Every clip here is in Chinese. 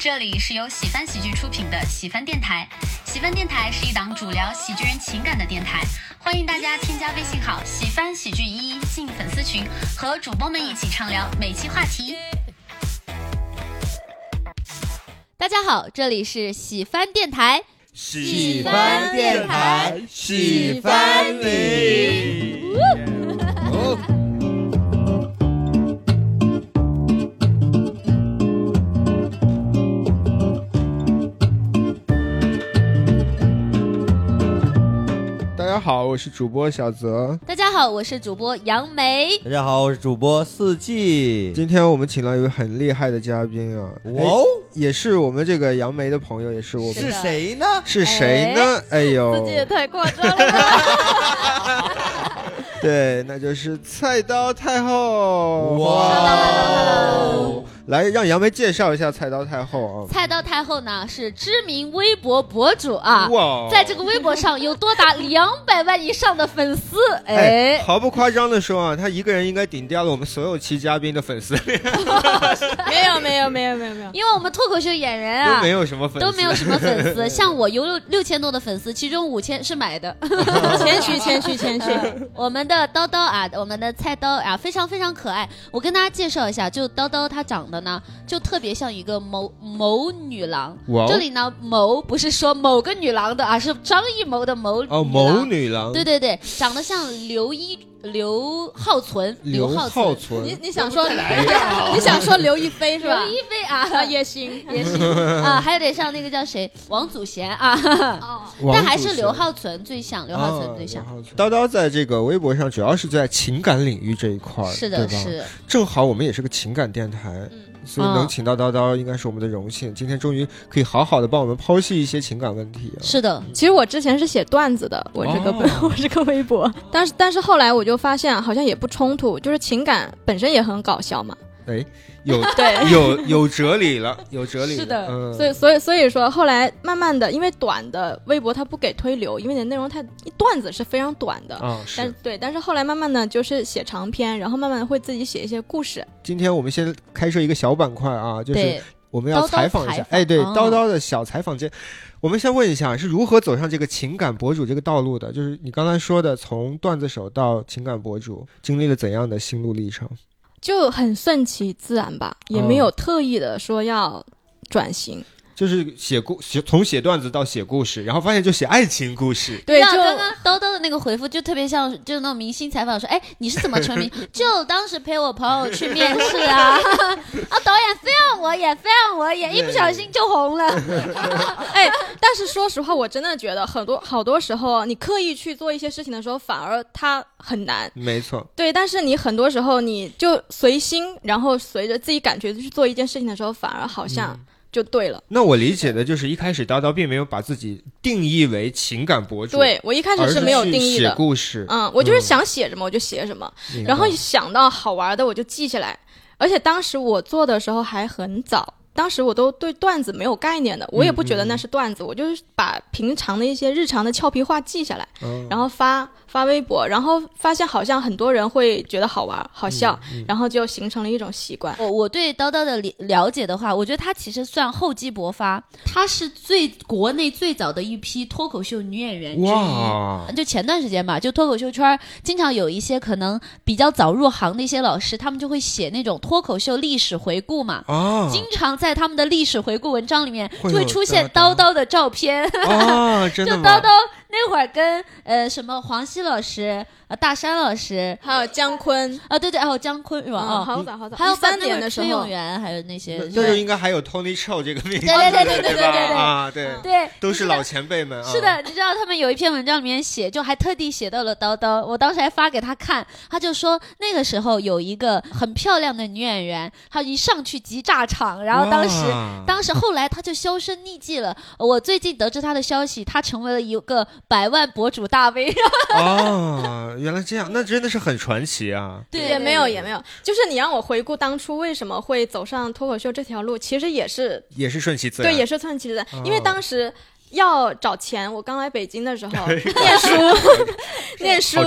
这里是由喜翻喜剧出品的喜翻电台。喜翻电台是一档主聊喜剧人情感的电台，欢迎大家添加微信号“喜翻喜剧一”进粉丝群，和主播们一起畅聊每期话题。大家好，这里是喜翻电台。喜翻电台，喜翻你。家好，我是主播小泽。大家好，我是主播杨梅。大家好，我是主播四季。今天我们请了一位很厉害的嘉宾啊，哦，也是我们这个杨梅的朋友，也是我们是谁呢？是谁呢？哎呦，四季也太夸张了！对，那就是菜刀太后。哇哦来让杨梅介绍一下菜刀太后啊。菜刀太后呢是知名微博博主啊，哇，在这个微博上有多达两百万以上的粉丝，哎，哎，毫不夸张的说啊，他一个人应该顶掉了我们所有期嘉宾的粉丝量，没有没有没有没有没有，因为我们脱口秀演员啊都没有什么粉丝，都没有什么粉丝，像我有六六千多的粉丝，其中五千是买的。谦虚谦虚谦虚。我们的刀刀啊，我们的菜刀啊，非常非常可爱。我跟大家介绍一下，就刀刀他长得呢，就特别像一个某某女郎。哦这里呢，某不是说某个女郎的啊，是张艺谋的某哦，女某女郎，对对对，长得像刘一刘浩存，刘浩浩存，你，你想说你想说刘亦菲是吧？刘亦菲啊啊，也行。也行 啊，还有点像那个叫谁王祖贤啊，哦，但还是刘浩存最像，刘浩存最像。叨叨在这个微博上主要是在情感领域这一块儿，是的，是，正好我们也是个情感电台，嗯所以能请到叨叨应该是我们的荣幸。今天终于可以好好的帮我们剖析一些情感问题啊！是的，其实我之前是写段子的，我这个、哦 我这个微博，但是但是后来我就发现好像也不冲突，就是情感本身也很搞笑嘛。哎，有 对。有有哲理了，有哲理了。是的，嗯，所以所以所以说，后来慢慢的，因为短的微博它不给推流，因为你的内容太段子是非常短的，啊是。但对，但是后来慢慢的就是写长篇，然后慢慢的会自己写一些故事。今天我们先开设一个小板块啊，就是，我们要采访一下，哎，对，哦叨叨的小采访间。我们先问一下，是如何走上这个情感博主这个道路的？就是你刚才说的，从段子手到情感博主，经历了怎样的心路历程？就很顺其自然吧，也没有特意的说要转型。就是写故写从写段子到写故事，然后发现就写爱情故事。对，啊，就刚刚叨叨的那个回复就特别像，就是那种明星采访说，哎，你是怎么成名？就当时陪我朋友去面试啊，啊，导演非让我演，非让我演，一不小心就红了。哎，但是说实话，我真的觉得很多好多时候，你刻意去做一些事情的时候，反而它很难。没错，对，但是你很多时候你就随心，然后随着自己感觉去做一件事情的时候，反而好像就对了。那我理解的就是一开始叨叨并没有把自己定义为情感博主，，对我一开始是没有定义的，故事，嗯，我就是嗯。想写什么我就写什么，然后想到好玩的我就记下来。而且当时我做的时候还很早，当时我都对段子没有概念的，我也不觉得那是段子，我就是把平常的一些日常的俏皮话记下来，嗯然后发发微博，然后发现好像很多人会觉得好玩好笑，嗯然后就形成了一种习惯。我我对叨叨的了了解的话，我觉得她其实算厚积薄发，她是最国内最早的一批脱口秀女演员之一。就前段时间吧，就脱口秀圈儿经常有一些可能比较早入行的一些老师，他们就会写那种脱口秀历史回顾嘛。啊经常在他们的历史回顾文章里面就会出现叨叨叨叨的照片，啊，真的？就叨叨 那会儿跟呃什么黄西老师、呃大山老师。还有姜昆，啊，对对，还有姜昆是吧？好早好早，还有三年的时候。崔永，元，还有那些就对应该还有 Tony Chow 这个名字，对对对对对？对对对啊，对，对，都是老前辈们啊。是的，你知道他们有一篇文章里面写，就还特地写到了叨叨，我当时还发给他看，他就说那个时候有一个很漂亮的女演员，她一上去即炸场，然后当时。当时后来她就销声匿迹了。我最近得知她的消息，她成为了一个百万博主大 V。哦，原来这样，那真的是很传奇啊！对，也没有也没有，就是你让我回顾当初为什么会走上脱口秀这条路，其实也是也是顺其自然。对，也是顺其自然，因为哦当时要找钱。我刚来北京的时候 念书，念书。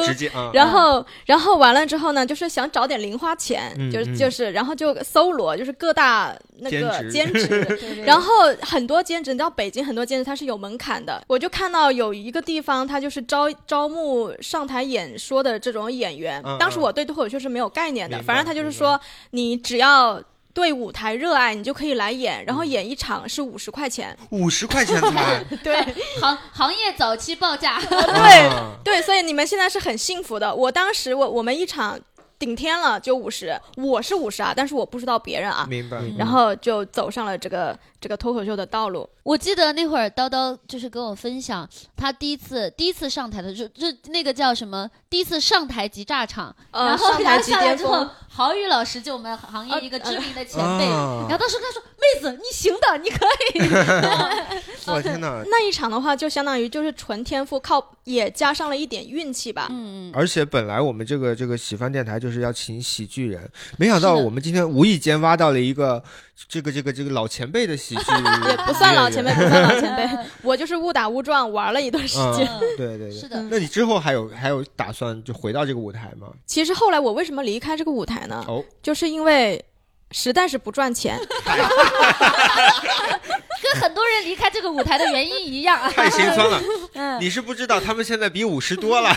然后然后完了之后呢，就是想找点零花钱，就是就是，然后就搜罗就是各大那个兼职。兼职，然后很多兼职，你知道北京很多兼职它是有门槛的，我就看到有一个地方，它就是招招募上台演说的这种演员。嗯当时我对脱口秀是没有概念的，反正他就是说，你只要对舞台热爱，你就可以来演，然后演一场是五十块钱。五十块钱才，对。行行业早期报价，对啊。对，所以你们现在是很幸福的。我当时我我们一场顶天了就五十，我是五十啊，但是我不知道别人啊。明白。然后就走上了这个这个脱口秀的道路。我记得那会儿叨叨就是跟我分享，他第一次第一次上台的时候，就那个叫什么？第一次上台即炸场，呃，然后上台即巅下来之后峰，，郝宇老师就我们行业一个知名的前辈，啊然后当时跟他说：“妹子，你行的，你可以。我天哪！那一场的话，就相当于就是纯天赋，靠也加上了一点运气吧”。嗯嗯，而且本来我们这个这个喜番电台就是要请喜剧人，没想到我们今天无意间挖到了一个这个这个这个老前辈的喜剧，也 不算老前辈，不算老前辈，嗯我就是误打误撞玩了一段时间。嗯，对对对。是的，那你之后还有还有打算就回到这个舞台吗？其实后来我为什么离开这个舞台呢？哦，就是因为实在是不赚钱。跟很多人离开这个舞台的原因一样。太心酸了。嗯，你是不知道他们现在比五十多了。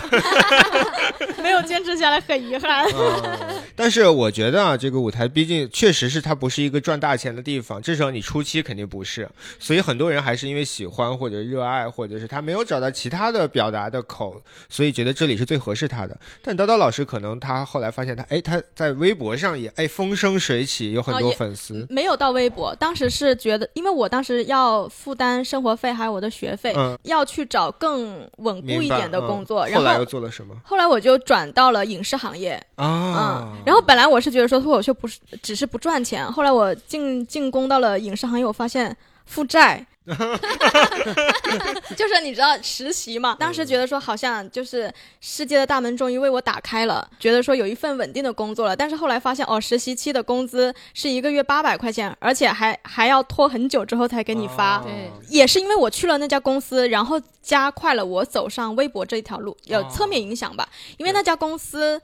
没有坚持下来，很遗憾。嗯，但是我觉得啊，这个舞台毕竟确实是它不是一个赚大钱的地方，至少你初期肯定不是，所以很多人还是因为喜欢或者热爱，或者是他没有找到其他的表达的口，所以觉得这里是最合适他的。但叨叨老师可能他后来发现他，哎，他在微博上也哎风生水起，有很多粉丝。没有到微博，当时是觉得，因为我当时要负担生活费还有我的学费，嗯，要去找更稳固一点的嗯工作，后来又然后做了什么后来我就转到了影视行业，啊嗯，？然后本来我是觉得说脱口秀不是只是不赚钱，后来我进进攻到了影视行业，我发现负债。就是你知道实习嘛，当时觉得说好像就是世界的大门终于为我打开了，觉得说有一份稳定的工作了。但是后来发现哦，实习期的工资是一个月八百块钱，而且还还要拖很久之后才给你发。对也是因为我去了那家公司，然后加快了我走上微博这一条路，有哦侧面影响吧。因为那家公司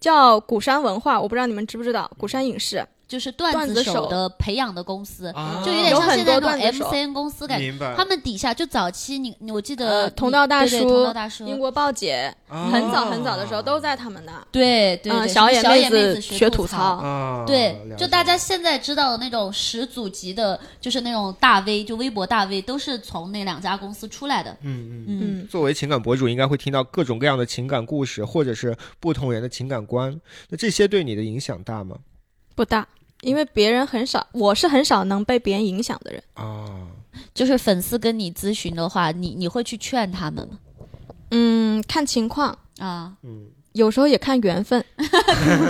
叫鼓山文化，我不知道你们知不知道，鼓山影视。就是段子手的培养的公司，啊就有点像现在那种多段子手 MCN 公司感觉。他们底下就早期你你我记得呃同道大对对叔同道大叔，英国报姐啊很早很早的时候都在他们那。对对对，嗯小野妹子妹学吐吐槽啊，对就大家现在知道的那种始祖级的，就是那种大 V，就微博大 V，都是从那两家公司出来的。嗯嗯。嗯，嗯，作为情感博主，应该会听到各种各样的情感故事，或者是不同人的情感观。那这些对你的影响大吗？不大，因为别人很少，我是很少能被别人影响的人。啊，就是粉丝跟你咨询的话，你你会去劝他们吗？嗯，看情况，啊，嗯，有时候也看缘分。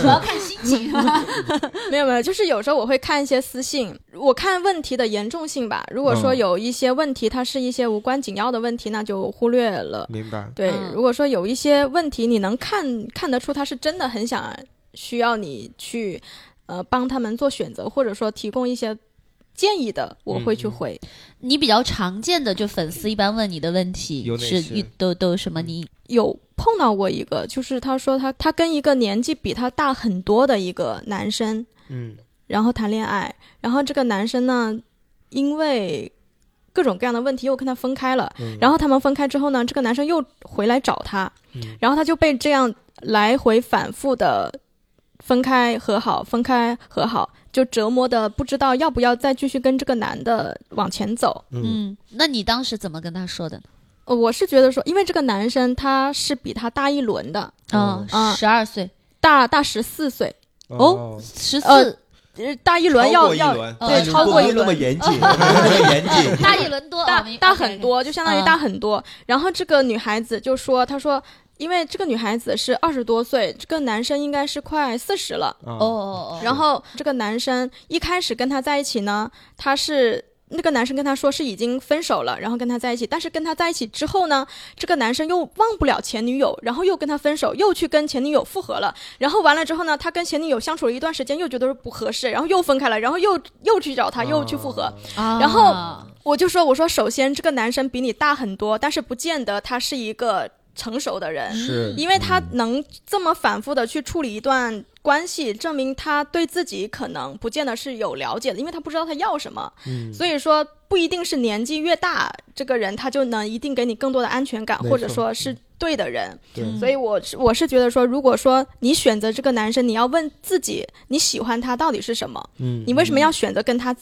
主要看心情。没有没有，就是有时候我会看一些私信，我看问题的严重性吧。如果说嗯有一些问题，它是一些无关紧要的问题，那就忽略了。明白。对，嗯如果说有一些问题，你能看看得出他是真的很想需要你去，呃，帮他们做选择，或者说提供一些建议的，我会去回。你比较常见的，就粉丝一般问你的问题是遇都都什么你？有碰到过一个，就是他说他他跟一个年纪比他大很多的一个男生，嗯。然后谈恋爱，然后这个男生呢，因为各种各样的问题又跟他分开了，嗯，然后他们分开之后呢，这个男生又回来找他，嗯。然后他就被这样来回反复的分开和好，分开和好，就折磨的不知道要不要再继续跟这个男的往前走。嗯。嗯，那你当时怎么跟他说的？呢？呃我是觉得说，因为这个男生他是比他大一轮的，嗯，啊十二岁，大大十四岁，哦。十呃四，呃大一轮要要呃对超过一轮。不用那么。严谨，严谨。大一轮多，大大很多，就相当于大很多。然后这个女孩子就说：“她说，因为这个女孩子是二十多岁，这个男生应该是快四十了。哦哦哦哦，然后这个男生一开始跟她在一起呢，他是。”那个男生跟她说是已经分手了，然后跟她在一起，但是跟她在一起之后呢，这个男生又忘不了前女友，然后又跟她分手，又去跟前女友复合了，然后完了之后呢，他跟前女友相处了一段时间，又觉得不合适，然后又分开了，然后又又去找她，又去复合，啊然后我就说，我说首先这个男生比你大很多，但是不见得他是一个成熟的人，是因为他能这么反复的去处理一段关系，证明他对自己可能不见得是有了解的，因为他不知道他要什么。嗯所以说不一定是年纪越大，这个人他就能一定给你更多的安全感，或者说是对的人。对所以我是我是觉得说，如果说你选择这个男生，你要问自己，你喜欢他到底是什么？嗯你为什么要选择跟他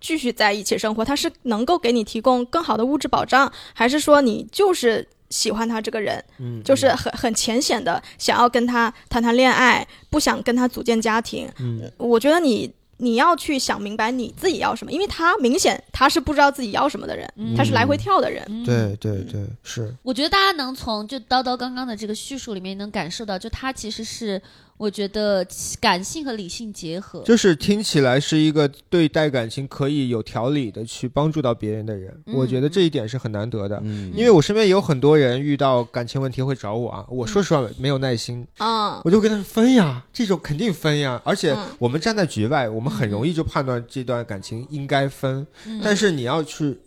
继续在一起生活？他是能够给你提供更好的物质保障，还是说你就是喜欢他这个人，嗯就是很很浅显的想要跟他谈谈恋爱，不想跟他组建家庭？嗯我觉得你。你要去想明白你自己要什么，因为他明显他是不知道自己要什么的人，嗯他是来回跳的人。嗯对对对是我觉得大家能从就叨叨刚刚的这个叙述里面能感受到，就他其实是我觉得感性和理性结合。就是听起来是一个对待感情可以有条理的去帮助到别人的人，嗯我觉得这一点是很难得的。嗯。因为我身边也有很多人遇到感情问题会找我啊，我说实话没有耐心，嗯，我就跟他说分呀，这种肯定分呀，而且嗯。我们站在局外，我们很容易就判断这段感情应该分，嗯。但是你要去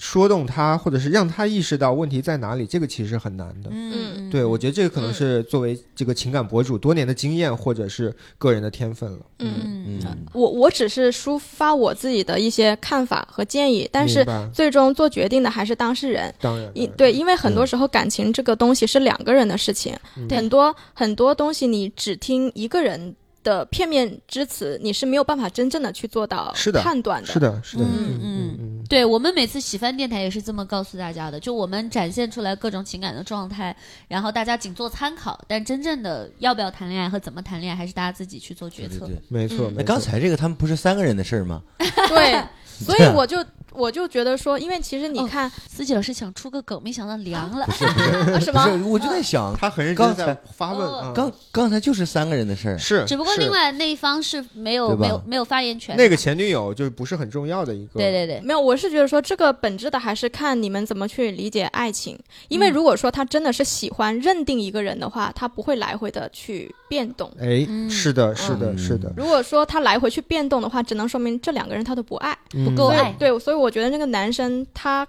说动他，或者是让他意识到问题在哪里，这个其实很难的。嗯对，我觉得这个可能是作为这个情感博主多年的经验，或者是个人的天分了。嗯，嗯嗯。我我只是抒发我自己的一些看法和建议，但是最终做决定的还是当事人。当然，因对，因为很多时候感情这个东西是两个人的事情，嗯。很多很多东西你只听一个人的片面之词，你是没有办法真正的去做到是的判断的。是的，是的，嗯嗯嗯。嗯对我们每次喜翻电台也是这么告诉大家的，就我们展现出来各种情感的状态，然后大家仅做参考，但真正的要不要谈恋爱和怎么谈恋爱，还是大家自己去做决策。对对对。没错。那刚才这个他们不是三个人的事儿吗？对，所以我就我就觉得说，因为其实你哦看，思琪老师想出个梗，没想到凉了。不是 吗，我就在想，他很认刚真在才发问，刚刚才就是三个人的事儿，是，只不过另外那一方是没有没有没有发言权的。那个前女友就是不是很重要的一个，对对对，没有，我是觉得说这个本质的还是看你们怎么去理解爱情。因为嗯。如果说他真的是喜欢认定一个人的话，他不会来回的去变动。哎，嗯。是的，是的，嗯是的，如果说他来回去变动的话，只能说明这两个人他都不爱。不够爱。对，所以我觉得那个男生他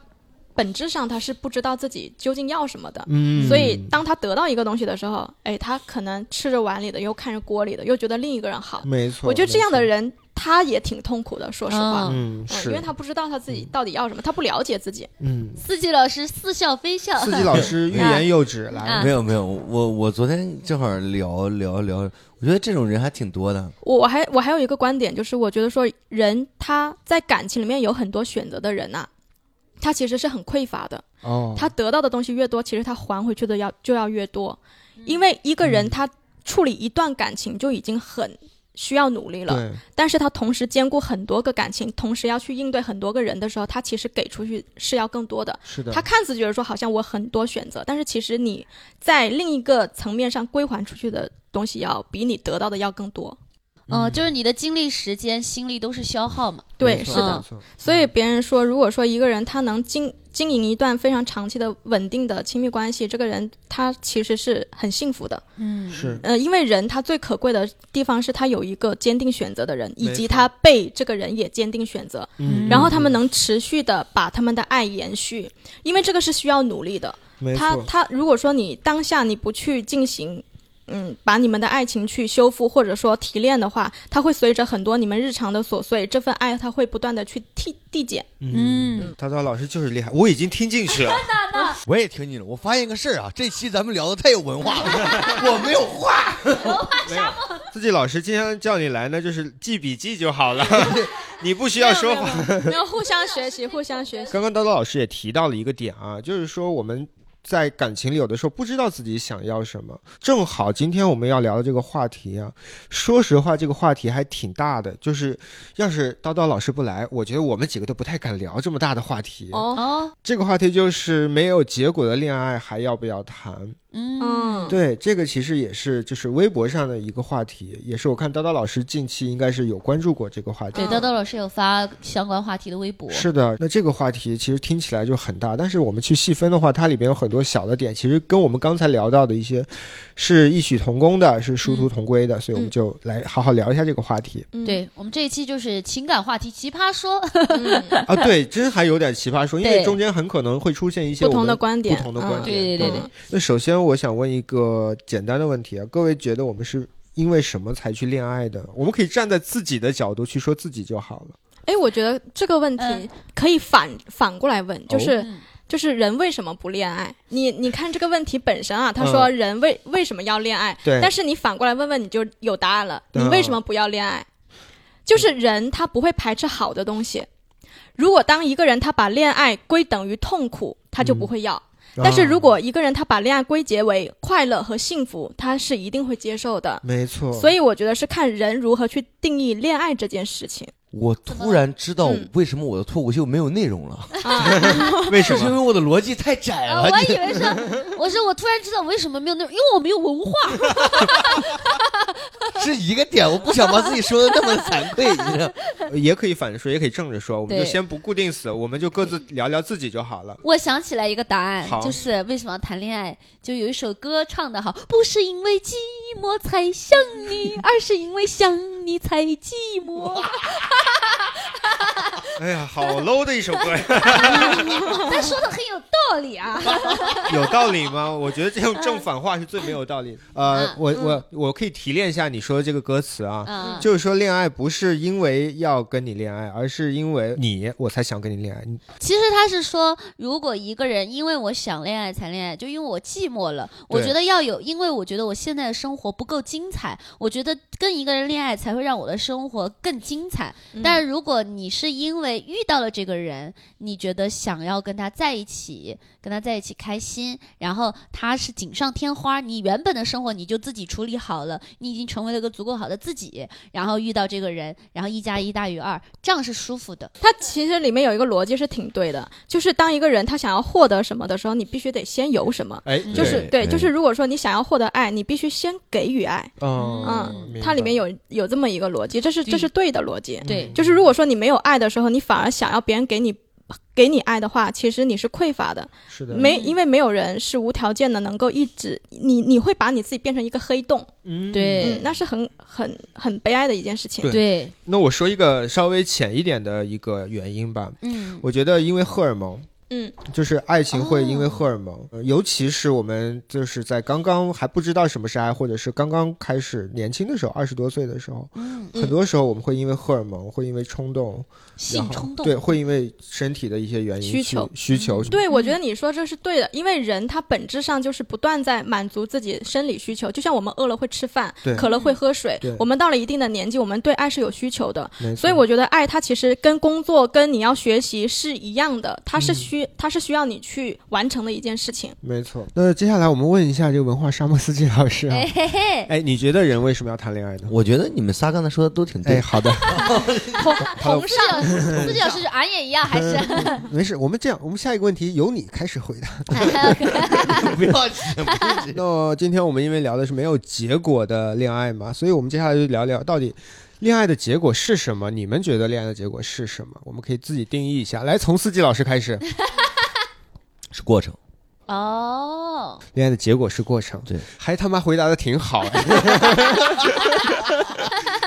本质上他是不知道自己究竟要什么的。嗯，所以，当他得到一个东西的时候，哎，他可能吃着碗里的，又看着锅里的，又觉得另一个人好。没错，我觉得这样的，人，他也挺痛苦的。说实话，嗯是，因为他不知道他自己到底要什么，他不了解自己。嗯，四季老师似笑非笑。四季老师欲 言又止，来啊，没有没有，我我昨天正好聊聊聊，我觉得这种人还挺多的。我我还我还有一个观点，就是我觉得说人他在感情里面有很多选择的人呐、他其实是很匮乏的。哦，他得到的东西越多，其实他还回去的要就要越多，因为一个人他处理一段感情就已经很需要努力了，但是他同时兼顾很多个感情，同时要去应对很多个人的时候，他其实给出去是要更多的。是的，他看似觉得说好像我很多选择，但是其实你在另一个层面上归还出去的东西要比你得到的要更多。嗯，就是你的精力、时间、心力都是消耗嘛。对，是的。所以别人说，如果说一个人他能经经营一段非常长期的稳定的亲密关系，这个人他其实是很幸福的。嗯，是呃，因为人他最可贵的地方是他有一个坚定选择的人，以及他被这个人也坚定选择，嗯然后他们能持续的把他们的爱延续，因为这个是需要努力的。没错，他他如果说你当下你不去进行。嗯，把你们的爱情去修复或者说提炼的话，它会随着很多你们日常的琐碎，这份爱它会不断的去递递减。嗯，涛涛老师就是厉害，我已经听进去了。我也听进了，我发现个事儿啊，这期咱们聊的太有文化了，我没有话。没有，自己老师今天叫你来呢，就是记笔记就好了，你不需要说话。没有，没有互相学习，互相学习。刚刚叨叨老师也提到了一个点啊，就是说我们在感情里有的时候不知道自己想要什么。正好今天我们要聊的这个话题啊，说实话，这个话题还挺大的。就是要是叨叨老师不来，我觉得我们几个都不太敢聊这么大的话题。哦，哦，这个话题就是没有结果的恋爱还要不要谈？嗯，对，这个其实也是就是微博上的一个话题，也是我看叨叨老师近期应该是有关注过这个话题。对，嗯叨叨老师有发相关话题的微博。是的，那这个话题其实听起来就很大，但是我们去细分的话，它里边有很多小的点，其实跟我们刚才聊到的一些是异曲同工的，是殊途同归的，所以我们就来好好聊一下这个话题。嗯，对我们这一期就是情感话题奇葩说，嗯啊，对，真还有点奇葩说，因为中间很可能会出现一些不同的观点，不同的观嗯点。对对对对那首先我想问一个简单的问题啊，各位觉得我们是因为什么才去恋爱的？我们可以站在自己的角度去说自己就好了。哎，我觉得这个问题嗯可以反反过来问，就是、嗯就是人为什么不恋爱？你你看这个问题本身啊，他说人为、为什么要恋爱？对但是你反过来问问，你就有答案了。嗯你为什么不要恋爱？就是人他不会排斥好的东西。如果当一个人他把恋爱归等于痛苦，他就不会要。但是如啊果一个人他把恋爱归结为快乐和幸福，他是一定会接受的。没错，所以我觉得是看人如何去定义恋爱这件事情。我突然知道嗯为什么我的脱口秀没有内容了，啊，为什么？是因为我的逻辑太窄啊，了。我以为是，我说我突然知道为什么没有内容，因为我没有文化。是一个点，我不想把自己说的那么惭愧，你知道？也可以反着说，也可以正着说，我们就先不固定死，我们就各自聊聊自己就好了。我想起来一个答案，就是为什么要谈恋爱？就有一首歌唱的好，不是因为寂寞才想你，而是因为想你才寂寞。哎呀，好 low 的一首歌呀，他说的很有道理啊。有道理吗？我觉得这种正反话是最没有道理的。呃嗯，我我我可以提炼一下你说的这个歌词啊，嗯，就是说恋爱不是因为要跟你恋爱，而是因为你我才想跟你恋爱。其实他是说，如果一个人因为我想恋爱才恋爱，就因为我寂寞了，我觉得要有，因为我觉得我现在的生活不够精彩，我觉得跟一个人恋爱才会让我的生活更精彩。嗯但是如果你是因为遇到了这个人，你觉得想要跟他在一起，跟他在一起开心，然后他是锦上添花，你原本的生活你就自己处理好了，你已经成为了一个足够好的自己，然后遇到这个人，然后一加一大于二，这样是舒服的。它其实里面有一个逻辑是挺对的，就是当一个人他想要获得什么的时候，你必须得先有什么。哎，就是对，对就是如果说你想要获得爱，你必须先给予爱。嗯嗯，它里面有有这么一个逻辑，这是这是对的逻辑。对，就是如果说你没有爱的时候，你反而想要别人给你给你爱的话，其实你是匮乏的。是的，没，因为没有人是无条件的能够一直你你会把你自己变成一个黑洞，嗯。对。嗯，那是很很很悲哀的一件事情。对。对，那我说一个稍微浅一点的一个原因吧，嗯，我觉得因为荷尔蒙。嗯，就是爱情会因为荷尔蒙，呃尤其是我们就是在刚刚还不知道什么是爱，或者是刚刚开始年轻的时候，二十多岁的时候，嗯很多时候我们会因为荷尔蒙，会因为冲动，性冲动，对，会因为身体的一些原因需求。需求，对，我觉得你说这是对的，因为人他本质上就是不断在满足自己生理需求，就像我们饿了会吃饭对，渴了会喝水对。我们到了一定的年纪，我们对爱是有需求的，所以我觉得爱它其实跟工作、跟你要学习是一样的，它是需它是需要你去完成的一件事情。没错。那接下来我们问一下这个文化沙漠司机老师啊，哎嘿嘿，哎，你觉得人为什么要谈恋爱呢？我觉得你们仨刚才说的都挺对哎，。好的，同 同事老师，同事老师，俺也一样，还是没事，我们这样，我们下一个问题由你开始回答。不要急，不要紧那今天我们因为聊的是没有结果的恋爱嘛，所以我们接下来就聊聊到底恋爱的结果是什么？你们觉得恋爱的结果是什么？我们可以自己定义一下。来，从四季老师开始，是过程。哦，恋爱的结果是过程，对，还他妈回答的挺好，哎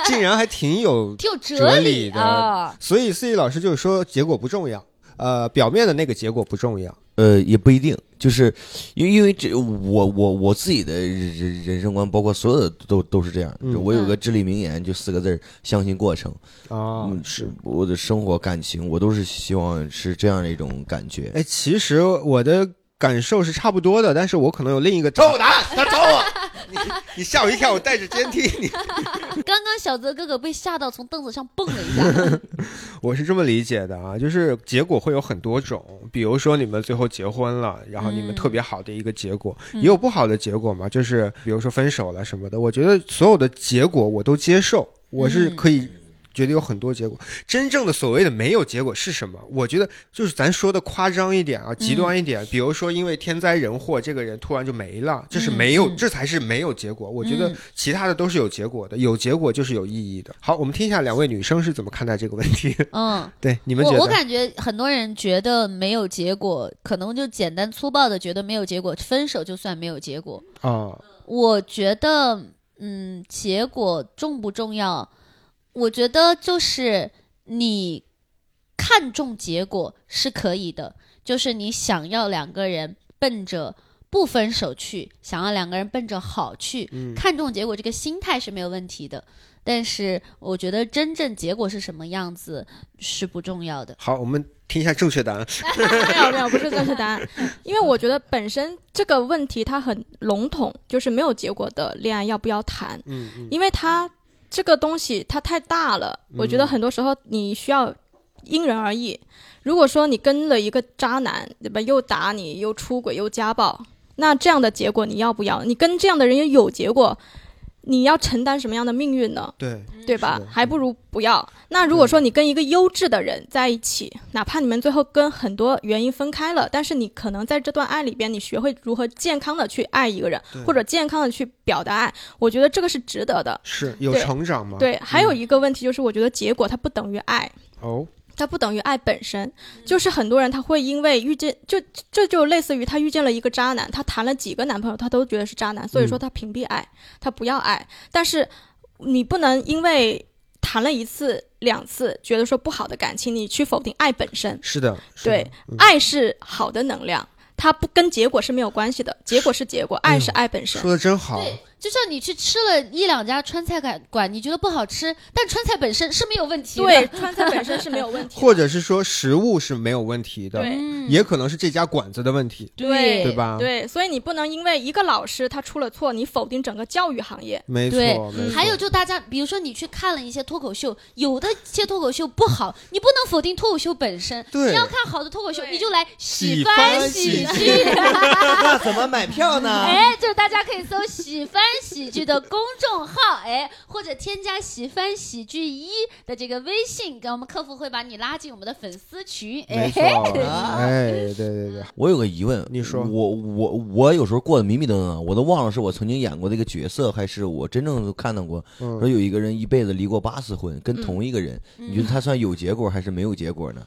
竟然还挺有。挺有哲理理的啊。所以四季老师就是说，结果不重要，呃，表面的那个结果不重要。呃，也不一定，就是因为因为这我我我自己的人人生观，包括所有的都都是这样。我有个至理名言，就四个字儿：相信过程。啊嗯，是我的生活感情，我都是希望是这样的一种感觉。哎，其实我的感受是差不多的，但是我可能有另一个找我答案，他找我。你吓我一跳，我带着监听你。刚刚小泽哥哥被吓到，从凳子上蹦了一下。我是这么理解的啊，就是结果会有很多种，比如说你们最后结婚了，然后你们嗯特别好的一个结果，嗯也有不好的结果嘛，就是比如说分手了什么的。我觉得所有的结果我都接受，我是嗯可以觉得有很多结果。真正的所谓的没有结果是什么？我觉得就是咱说的夸张一点啊，极端一点，比如说因为天灾人祸，这个人突然就没了，这是没有，嗯这才是没有结果。我觉得嗯其他的都是有结果的，有结果就是有意义的。好，我们听一下两位女生是怎么看待这个问题。嗯，对，你们觉得？我我感觉很多人觉得没有结果，可能就简单粗暴的觉得没有结果，分手就算没有结果。啊，我觉得，嗯，结果重不重要？我觉得就是你看重结果是可以的，就是你想要两个人奔着不分手去，想要两个人奔着好去，嗯看重结果这个心态是没有问题的。但是我觉得真正结果是什么样子是不重要的。好，我们听一下正确答案。没有没有，不是正确答案，因为我觉得本身这个问题它很笼统，就是没有结果的恋爱要不要谈，嗯嗯因为它这个东西它太大了，我觉得很多时候你需要因人而异。如果说你跟了一个渣男，对吧？又打你，又出轨，又家暴，那这样的结果你要不要？你跟这样的人也有结果，你要承担什么样的命运呢？对，对吧？还不如不要。那如果说你跟一个优质的人在一起，哪怕你们最后跟很多原因分开了，但是你可能在这段爱里边，你学会如何健康的去爱一个人，或者健康的去表达爱，我觉得这个是值得的。是有成长吗？对，还有一个问题就是，我觉得结果它不等于爱。哦，它不等于爱本身，就是很多人他会因为遇见，就这就类似于他遇见了一个渣男，他谈了几个男朋友，他都觉得是渣男，所以说他屏蔽爱，他不要爱。但是你不能因为谈了一次、两次，觉得说不好的感情，你去否定爱本身。是的，是的对，爱是好的能量，它不跟结果是没有关系的，结果是结果，爱是爱本身。说的真好。对，就像你去吃了一两家川菜馆馆，你觉得不好吃，但川菜本身是没有问题的。对，川菜本身是没有问题的。或者是说食物是没有问题的，对嗯，也可能是这家馆子的问题，对对吧？对，所以你不能因为一个老师他出了错，你否定整个教育行业。没错对，没错。还有就大家，比如说你去看了一些脱口秀，有的一些脱口秀不好，你不能否定脱口秀本身。对你要看好的脱口秀，你就来喜翻喜剧。那怎么买票呢？哎，就是大家可以搜“喜翻喜剧”的公众号，哎，或者添加“喜翻喜剧一”的这个微信，跟我们客服会把你拉进我们的粉丝群。没错，哎，哎，对对对，我有个疑问，你说我我我有时候过得迷迷瞪瞪，我都忘了是我曾经演过的一个角色，还是我真正看到过。说嗯，有一个人一辈子离过八次婚，跟同一个人，你觉得他算有结果还是没有结果呢？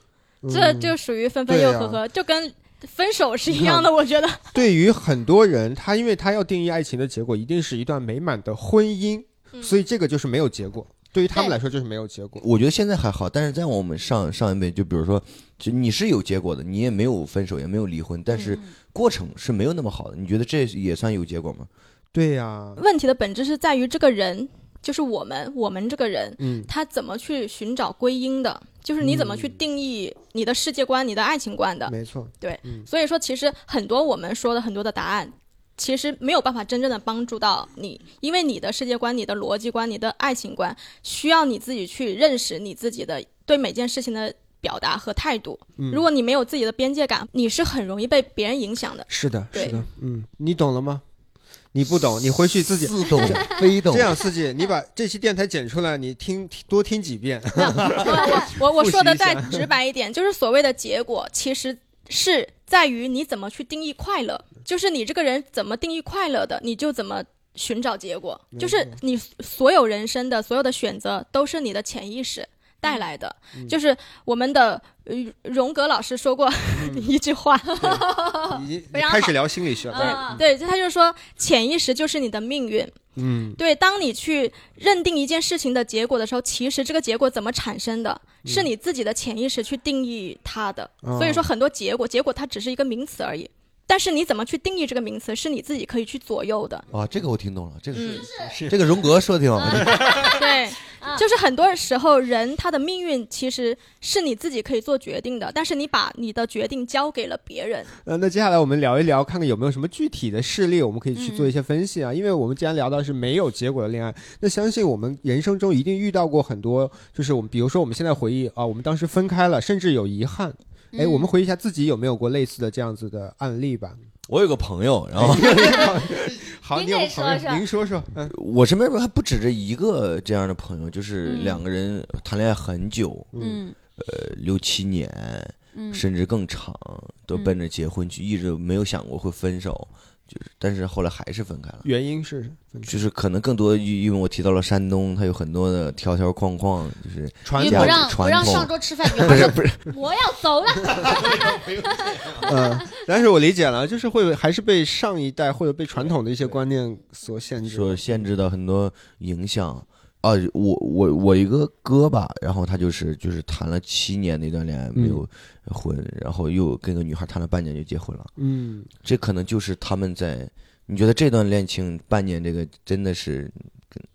这就属于分分又合合，就跟分手是一样的。我觉得，对于很多人，他因为他要定义爱情的结果，一定是一段美满的婚姻，嗯所以这个就是没有结果。对于他们来说就是没有结果。我觉得现在还好，但是在我们上上一辈，就比如说，就你是有结果的，你也没有分手，也没有离婚，但是嗯过程是没有那么好的。你觉得这也算有结果吗？对呀，问题的本质是在于这个人，就是我们，我们这个人，嗯，他怎么去寻找归因的，就是你怎么去定义你的世界观、你的爱情观的。没错，对所以说，其实很多我们说的很多的答案。其实没有办法真正的帮助到你，因为你的世界观、你的逻辑观、你的爱情观，需要你自己去认识你自己的对每件事情的表达和态度。嗯如果你没有自己的边界感，你是很容易被别人影响的。是的，是的，嗯，你懂了吗？你不懂，你回去自己。自懂 非懂这。样，四季，你把这期电台剪出来，你听多听几遍。我我我说的再直白一点，就是所谓的结果，其实是在于你怎么去定义快乐，就是你这个人怎么定义快乐的，你就怎么寻找结果。就是你所有人生的所有的选择，都是你的潜意识带来的。嗯就是我们的呃荣格老师说过 一句话，已经 非常开始聊心理学了。啊对，他就说潜意识就是你的命运。嗯，对，当你去认定一件事情的结果的时候，其实这个结果怎么产生的，是你自己的潜意识去定义它的。哦所以说，很多结果，结果它只是一个名词而已。但是你怎么去定义这个名词，是你自己可以去左右的。啊，这个我听懂了，这个嗯，是这个荣格说的挺好。对，就是很多时候人他的命运其实是你自己可以做决定的，但是你把你的决定交给了别人。呃，那接下来我们聊一聊，看看有没有什么具体的事例，我们可以去做一些分析啊。因为我们既然聊到是没有结果的恋爱，那相信我们人生中一定遇到过很多，就是我们比如说我们现在回忆啊，我们当时分开了，甚至有遗憾。哎，嗯我们回忆一下自己有没有过类似的这样子的案例吧。我有个朋友，然后 好，您你有个朋友，给说说。您说说，嗯。我身边还不止这一个这样的朋友，就是嗯。两个人谈恋爱很久，嗯。呃，六七年，嗯。甚至更长，都嗯。奔着结婚去，一直没有想过会分手，就是，但是后来还是分开了。原因是就是可能更多，因因为我提到了山东，它有很多的条条框框，就是传不让不让上桌吃饭，不是不是我要走了。嗯，但是我理解了，就是会还是被上一代或者被传统的一些观念所限制。所限制的很多影响。啊，我我我一个哥吧，然后他就是就是谈了七年那段恋爱没有婚，然后又跟个女孩谈了半年就结婚了。嗯，这可能就是他们在，你觉得这段恋情半年这个真的是，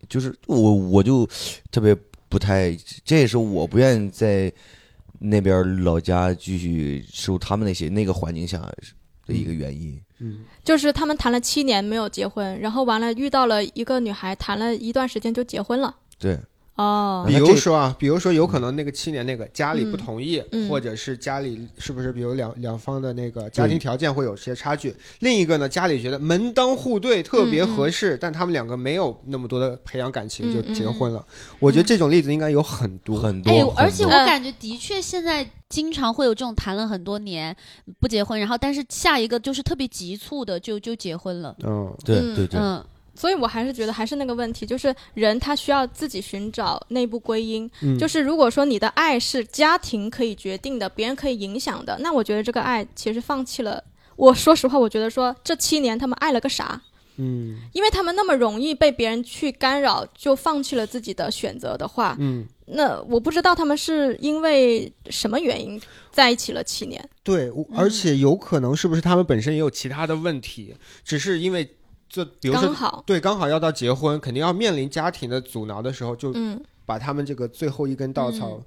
就是我我就特别不太，这也是我不愿意在那边老家继续受他们那些那个环境下的一个原因。就是他们谈了七年没有结婚，然后完了遇到了一个女孩，谈了一段时间就结婚了。对，哦比如说啊，比如说有可能那个七年那个家里不嗯同意，嗯或者是家里是不是比如两两方的那个家庭条件会有些差距。另一个呢，家里觉得门当户对特别合适，但他们两个没有那么多的培养感情就结婚了。我觉得这种例子应该有很多。很多，哎，而且我感觉的确现在经常会有这种谈了很多年不结婚，然后但是下一个就是特别急促的就就结婚了。嗯，嗯对对对，嗯所以我还是觉得还是那个问题，就是人他需要自己寻找内部归因。嗯就是如果说你的爱是家庭可以决定的，别人可以影响的，那我觉得这个爱其实放弃了。我说实话，我觉得说这七年他们爱了个啥？嗯因为他们那么容易被别人去干扰，就放弃了自己的选择的话，嗯，那我不知道他们是因为什么原因在一起了七年。对，而且有可能是不是他们本身也有其他的问题，只是因为这比如说。刚好，对，刚好要到结婚，肯定要面临家庭的阻挠的时候，就嗯，把他们这个最后一根稻草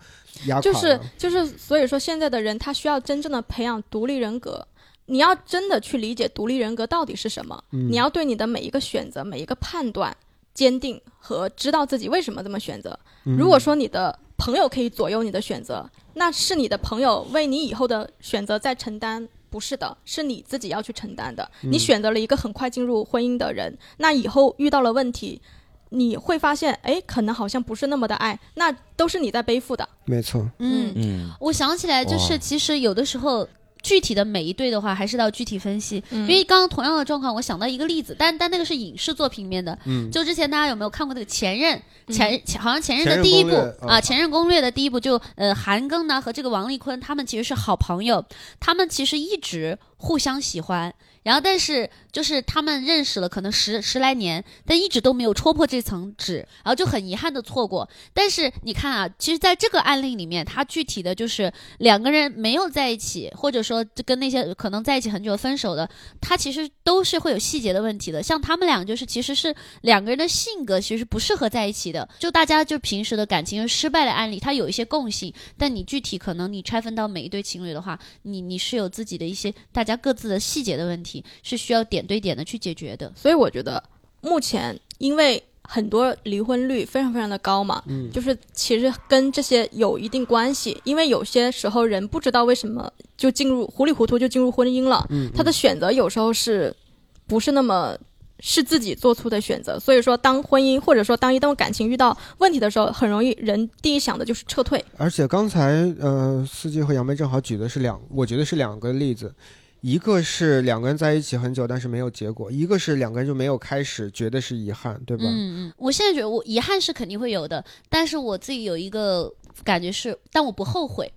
压垮了。就是就是，所以说现在的人他需要真正的培养独立人格。你要真的去理解独立人格到底是什么，嗯你要对你的每一个选择、每一个判断坚定和知道自己为什么这么选择。嗯如果说你的朋友可以左右你的选择，那是你的朋友为你以后的选择在承担。不是的，是你自己要去承担的。嗯你选择了一个很快进入婚姻的人，那以后遇到了问题，你会发现，哎，可能好像不是那么的爱，那都是你在背负的。没错，嗯，嗯，我想起来，就是其实有的时候。具体的每一对的话，还是要具体分析。嗯因为刚刚同样的状况，我想到一个例子，但但那个是影视作品里面的。嗯，就之前大家有没有看过那个《前任》？前前好像前任的第一部啊，哦前任攻略的第一部就呃韩庚呢和这个王丽坤他们其实是好朋友，他们其实一直互相喜欢，然后但是就是他们认识了可能十十来年，但一直都没有戳破这层纸，然后就很遗憾的错过。但是你看啊，其实在这个案例里面，他具体的就是两个人没有在一起，或者说跟那些可能在一起很久分手的，他其实都是会有细节的问题的。像他们俩就是其实是两个人的性格其实不适合在一起的。就大家就平时的感情失败的案例，它有一些共性，但你具体可能你拆分到每一对情侣的话，你你是有自己的一些大家各自的细节的问题，是需要点对点的去解决的。所以我觉得目前因为很多离婚率非常非常的高嘛，嗯就是其实跟这些有一定关系，因为有些时候人不知道为什么就进入糊里糊涂就进入婚姻了，嗯，他的选择有时候是不是那么。是自己做出的选择，所以说，当婚姻或者说当一段感情遇到问题的时候，很容易人第一想的就是撤退。而且刚才呃，司机和杨梅正好举的是两，我觉得是两个例子，一个是两个人在一起很久但是没有结果，一个是两个人就没有开始，觉得是遗憾，对吧？嗯嗯，我现在觉得我遗憾是肯定会有的，但是我自己有一个感觉是，但我不后悔，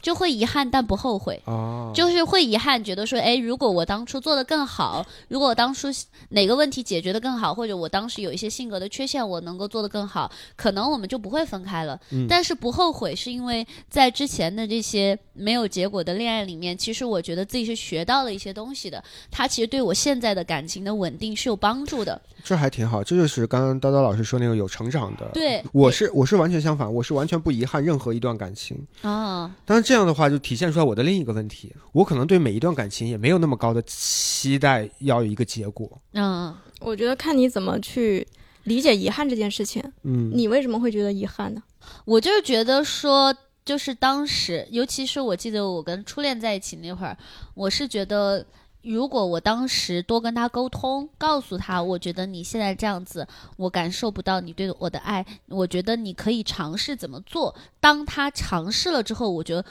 就会遗憾但不后悔。哦，就是会遗憾，觉得说，哎，如果我当初做的更好，如果我当初哪个问题解决的更好，或者我当时有一些性格的缺陷，我能够做得更好，可能我们就不会分开了。嗯但是不后悔，是因为在之前的这些没有结果的恋爱里面，其实我觉得自己是学到了一些东西的，它其实对我现在的感情的稳定是有帮助的。这还挺好，这就是刚刚叨叨老师说那个有成长的。对，我是我是完全相反，我是完全不遗憾任何一段感情。啊，当然这样的话就体现出来我的另一个问题，我可能对每一段感情也没有那么高的期待要有一个结果。嗯。我觉得看你怎么去理解遗憾这件事情。嗯，你为什么会觉得遗憾呢？我就是觉得说，就是当时，尤其是我记得我跟初恋在一起那会儿，我是觉得如果我当时多跟他沟通，告诉他，我觉得你现在这样子，我感受不到你对我的爱，我觉得你可以尝试怎么做。当他尝试了之后，我觉得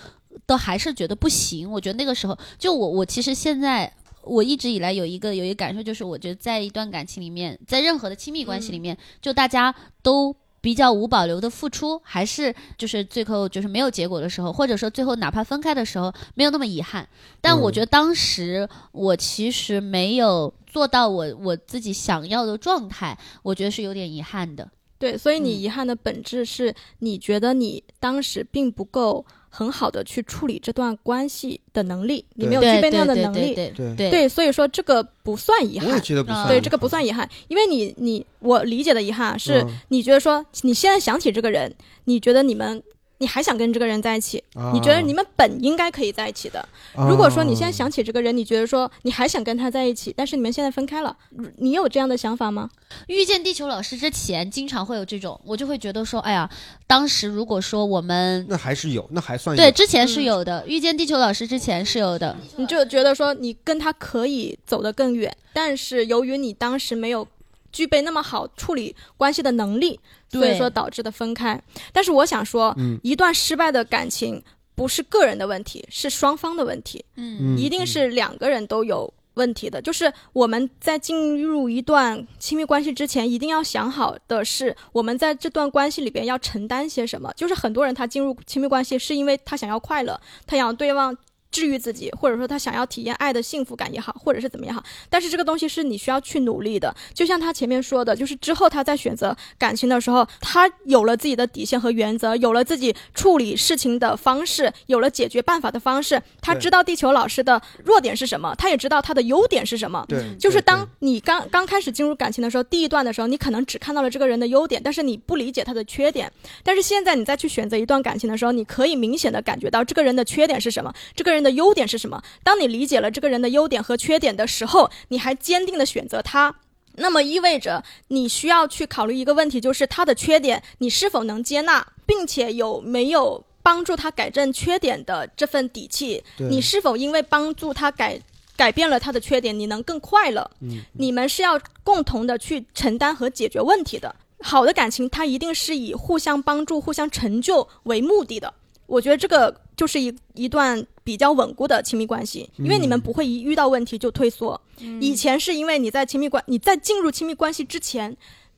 都还是觉得不行。我觉得那个时候，就我我其实现在我一直以来有一个有一个感受，就是我觉得在一段感情里面，在任何的亲密关系里面，就大家都。比较无保留的付出，还是就是最后就是没有结果的时候，或者说最后哪怕分开的时候没有那么遗憾。但我觉得当时我其实没有做到我我自己想要的状态，我觉得是有点遗憾的。对，所以你嗯遗憾的本质是你觉得你当时并不够很好的去处理这段关系的能力，你没有具备那样的能力。对对对对，所以说这个不算遗我也憾。啊觉得不算。对，这个不算遗憾，因为你你我理解的遗憾是嗯你觉得说你现在想起这个人，你觉得你们你还想跟这个人在一起，啊。你觉得你们本应该可以在一起的。如果说你现在想起这个人，你觉得说你还想跟他在一起，但是你们现在分开了，你有这样的想法吗？遇见地球老师之前，经常会有这种，我就会觉得说，哎呀，当时如果说我们那还是有，那还算有。对之前是嗯有的，遇见地球老师之前是有的，你就觉得说你跟他可以走得更远，但是由于你当时没有具备那么好处理关系的能力，所以说导致的分开。但是我想说，嗯一段失败的感情不是个人的问题，是双方的问题，嗯嗯一定是两个人都有。问题的，就是我们在进入一段亲密关系之前，一定要想好的是，我们在这段关系里边要承担些什么。就是很多人他进入亲密关系是因为他想要快乐，他想要对方治愈自己，或者说他想要体验爱的幸福感也好，或者是怎么也好。但是这个东西是你需要去努力的。就像他前面说的，就是之后他在选择感情的时候，他有了自己的底线和原则，有了自己处理事情的方式，有了解决办法的方式。他知道地球老师的弱点是什么，他也知道他的优点是什么。对就是当你刚刚开始进入感情的时候，第一段的时候，你可能只看到了这个人的优点，但是你不理解他的缺点。但是现在你再去选择一段感情的时候，你可以明显的感觉到这个人的缺点是什么，这个人的优点是什么。当你理解了这个人的优点和缺点的时候，你还坚定的选择他。那么意味着你需要去考虑一个问题，就是他的缺点你是否能接纳，并且有没有帮助他改正缺点的这份底气？你是否因为帮助他改改变了他的缺点，你能更快乐？嗯你们是要共同的去承担和解决问题的。好的感情，它一定是以互相帮助、互相成就为目的的。我觉得这个就是一一段比较稳固的亲密关系，因为你们不会一遇到问题就退缩。以前是因为你在亲密关你在进入亲密关系之前，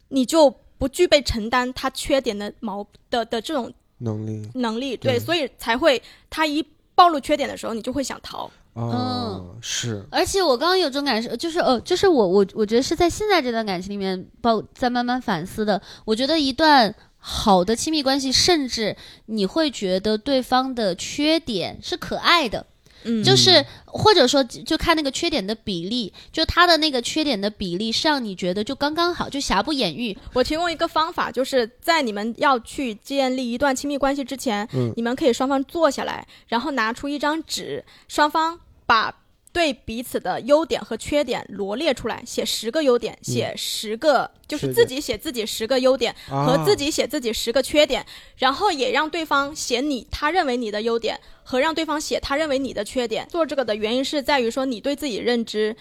你就不具备承担他缺点的毛的的这种能力能力，对，对所以才会他一暴露缺点的时候，你就会想逃。哦，是而且我刚刚有种感受，就是呃，就是我我我觉得是在现在这段感情里面，包在慢慢反思的。我觉得一段好的亲密关系，甚至你会觉得对方的缺点是可爱的，嗯。就是或者说就看那个缺点的比例，就他的那个缺点的比例是让你觉得就刚刚好，就瑕不掩瑜。我提供一个方法，就是在你们要去建立一段亲密关系之前，嗯。你们可以双方坐下来，然后拿出一张纸，双方把对彼此的优点和缺点罗列出来，写十个优点，写十个，就是自己写自己十个优点，和啊自己写自己十个缺点，然后也让对方写你他认为你的优点，和让对方写他认为你的缺点。做这个的原因是在于说你对自己认知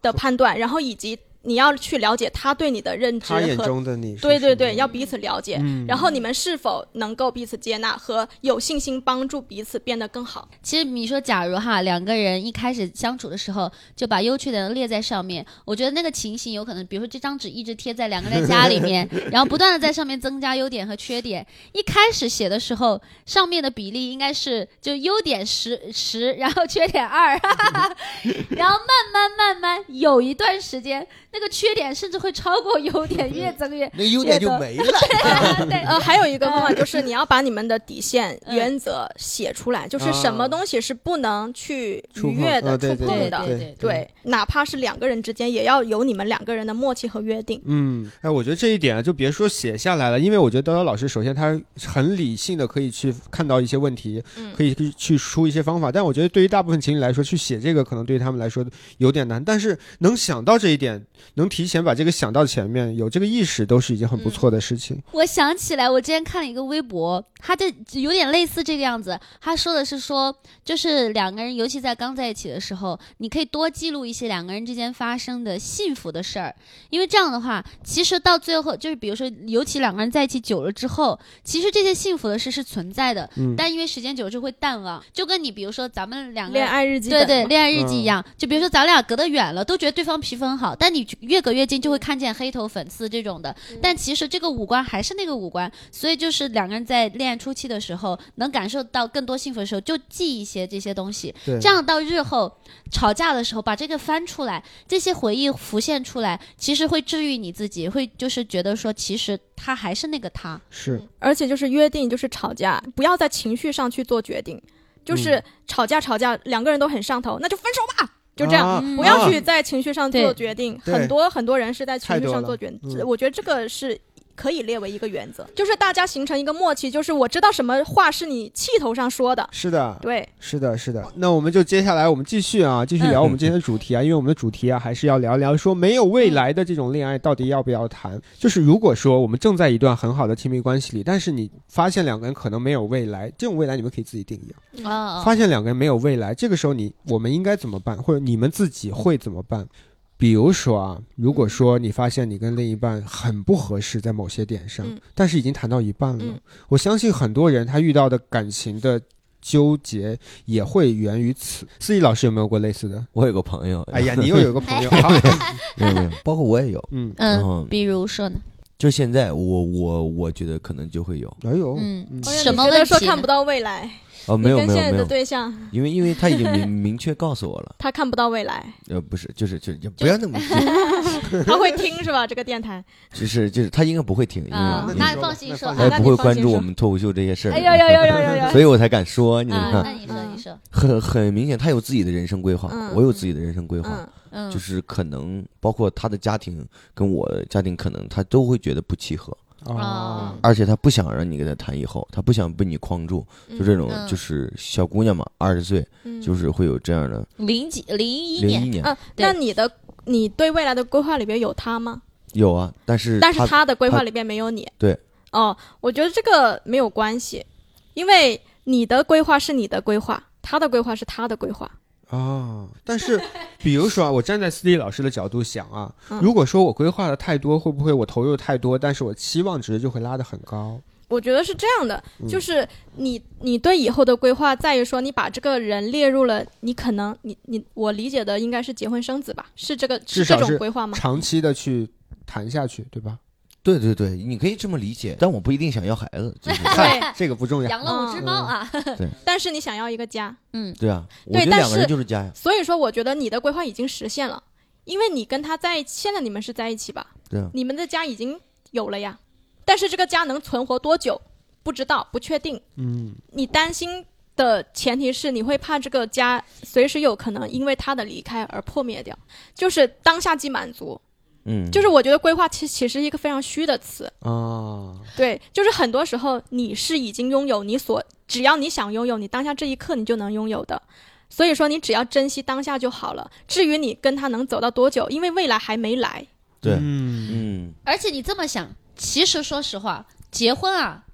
的判断，然后以及你要去了解他对你的认知他眼和中的你对对对，要彼此了解，嗯然后你们是否能够彼此接纳和有信心帮助彼此变得更好？其实你说，假如哈两个人一开始相处的时候就把优缺点都列在上面，我觉得那个情形有可能，比如说这张纸一直贴在两个人家里面，然后不断的在上面增加优点和缺点。一开始写的时候，上面的比例应该是就优点十十，然后缺点二，然后慢慢慢慢有一段时间，那个缺点甚至会超过 优点，越增越那个优点就没了。对。呃，还有一个方法就是你要把你们的底线、嗯原则写出来，就是什么东西是不能去触碰逾越的、呃对对触碰的。对对对，哪怕是两个人之间，也要有你们两个人的默契和约定。嗯，哎，我觉得这一点啊，就别说写下来了，因为我觉得刀刀老师首先他很理性的可以去看到一些问题，嗯可以去去出一些方法，但我觉得对于大部分情侣来说，去写这个可能对于他们来说有点难，但是能想到这一点，能提前把这个想到前面，有这个意识都是一件很不错的事情。我想起来，我之前看了一个微博，他就有点类似这个样子。他说的是说，就是两个人，尤其在刚在一起的时候，你可以多记录一些两个人之间发生的幸福的事儿，因为这样的话，其实到最后，就是比如说，尤其两个人在一起久了之后，其实这些幸福的事是存在的，嗯但因为时间久了就会淡忘。就跟你比如说咱们两个人恋爱日记对对，恋爱日记一嗯样，就比如说咱俩隔得远了，都觉得对方皮肤很好，但你越隔越近，就会看见黑头、粉刺这种的。嗯。但其实这个五官还是那个五官，所以就是两个人在恋爱初期的时候，能感受到更多幸福的时候，就记一些这些东西，这样到日后吵架的时候，把这个翻出来，这些回忆浮现出来，其实会治愈你自己，会就是觉得说，其实他还是那个他。是。而且就是约定，就是吵架不要在情绪上去做决定，就是嗯。吵架吵架，两个人都很上头，那就分手吧，就这样。不要去在情绪上做决定，很多很多人是在情绪上做决我觉得这个是可以列为一个原则，就是大家形成一个默契，就是我知道什么话是你气头上说的，是的，对，是的，是的。那我们就接下来我们继续啊，继续聊我们今天的主题啊，因为我们的主题啊还是要聊聊说没有未来的这种恋爱到底要不要谈。就是如果说我们正在一段很好的亲密关系里，但是你发现两个人可能没有未来，这种未来你们可以自己定义啊。哦发现两个人没有未来，这个时候你我们应该怎么办，或者你们自己会怎么办？比如说啊，如果说你发现你跟另一半很不合适，在某些点上，嗯。但是已经谈到一半了，嗯。我相信很多人他遇到的感情的纠结也会源于此。思怡老师有没有过类似的？我有个朋友，哎呀，你又有个朋友，好，没有。没有，包括我也有，嗯，嗯，比如说呢？就现在我我我觉得可能就会有，哎呦，嗯。什么问题看不到未来，哦，没有没有没有，对象。因为因为他已经明 明确告诉我了，他看不到未来，呃，不是，就是就是也不要那么，他会听是吧？这个电台，就是就是他应该不会听，因啊为那放心说他也不会关注我们脱口秀这些事儿，哎呦呦呦呦呦呦，所以我才敢说，你那，你说，嗯。你说，很很明显，他有自己的人生规划，嗯。我有自己的人生规划，嗯嗯，就是可能包括他的家庭跟我家庭，可能他都会觉得不契合，哦，而且他不想让你跟他谈以后，他不想被你框住，就这种嗯就是小姑娘嘛，二十岁嗯就是会有这样的零几零一年，零一年嗯，那你的你对未来的规划里边有他吗？有啊，但是但是他他的规划里边没有你。对。哦，我觉得这个没有关系，因为你的规划是你的规划，他的规划是他的规划。哦，但是比如说啊，我站在斯蒂老师的角度想啊，嗯如果说我规划的太多，会不会我投入太多，但是我期望值就会拉得很高？我觉得是这样的，嗯就是你你对以后的规划在于说，你把这个人列入了你可能你你我理解的应该是结婚生子吧？是这个是这种规划吗？长期的去谈下去，对吧？对对对，你可以这么理解，但我不一定想要孩子，就是对，这个不重要。养了五只猫啊，但是你想要一个家，嗯，对啊，我对但觉得两个人是就是家呀，所以说我觉得你的规划已经实现了，因为你跟他在一起，现在你们是在一起吧？对啊，你们的家已经有了呀，但是这个家能存活多久不知道，不确定。嗯，你担心的前提是你会怕这个家随时有可能因为他的离开而破灭掉，就是当下即满足。嗯，就是我觉得规划其其实是一个非常虚的词，哦，对，就是很多时候你是已经拥有你所只要你想拥有，你当下这一刻你就能拥有的。所以说，你只要珍惜当下就好了。至于你跟他能走到多久，因为未来还没来。对，嗯，嗯，而且你这么想，其实说实话，结婚啊，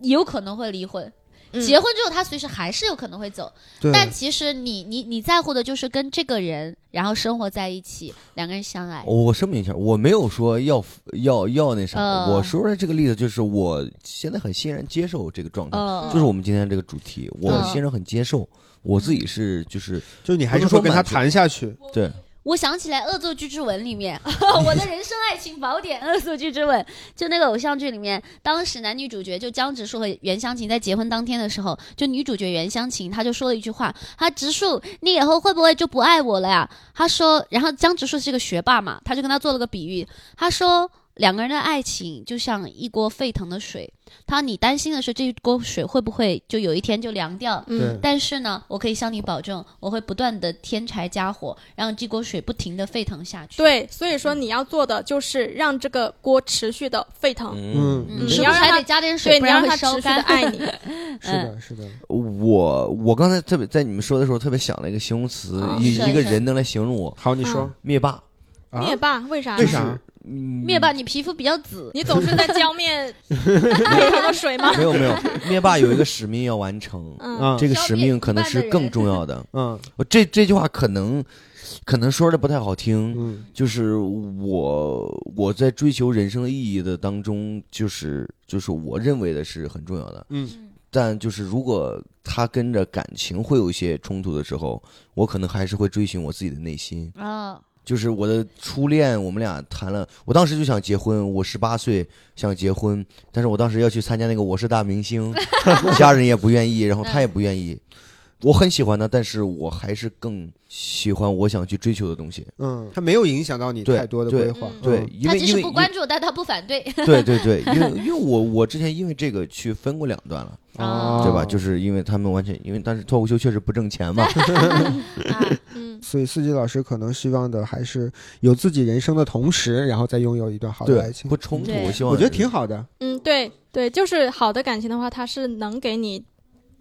有可能会离婚。嗯。结婚之后，他随时还是有可能会走，对，但其实你你你在乎的就是跟这个人，然后生活在一起，两个人相爱。我声明一下，我没有说要要要那啥，嗯。我说的这个例子就是我现在很欣然接受这个状态，嗯，就是我们今天这个主题，我嗯欣然很接受，我自己是就是就你还是说跟他谈下去。对，我想起来《恶作剧之吻》里面，我的人生爱情宝典《恶作剧之吻》，就那个偶像剧里面，当时男女主角就江直树和袁湘琴在结婚当天的时候，就女主角袁湘琴她就说了一句话，她直树，你以后会不会就不爱我了呀？她说，然后江直树是个学霸嘛，他就跟他做了个比喻，他说。两个人的爱情就像一锅沸腾的水，他你担心的是这一锅水会不会就有一天就凉掉，嗯，但是呢，我可以向你保证，我会不断的添柴加火，让这锅水不停的沸腾下去。，对，所以说你要做的就是让这个锅持续的沸腾。嗯，嗯，你要是还得加点水，你要然会烧让他持续的干？爱你。是的，是的，我我刚才特别在你们说的时候特别想了一个形容词，哦一一个人能来形容我，好，你说，灭霸，啊灭霸为啥？为啥？嗯灭霸，你皮肤比较紫，你总是在浇灭 灭他的水吗？没有没有，灭霸有一个使命要完成，嗯，啊这个使命可能是更重要的。嗯我这这句话可能可能说的不太好听，嗯就是我我在追求人生的意义的当中，就是就是我认为的是很重要的。嗯但就是如果他跟着感情会有一些冲突的时候，我可能还是会追寻我自己的内心。啊，就是我的初恋，我们俩谈了，我当时就想结婚，我十八岁想结婚，但是我当时要去参加那个《我是大明星》，家人也不愿意，然后他也不愿意。我很喜欢他，但是我还是更喜欢我想去追求的东西。嗯，他没有影响到你太多的规划。嗯对，嗯他即因为因为使不关注，但他不反对。对对对，因为因为我我之前因为这个去分过两段了，哦对吧？就是因为他们完全因为但是脱口秀确实不挣钱嘛，啊，嗯，所以四季老师可能希望的还是有自己人生的同时，然后再拥有一段好的爱，情不。冲突。我希望我觉得挺好的。嗯，对对，就是好的感情的话，它是能给你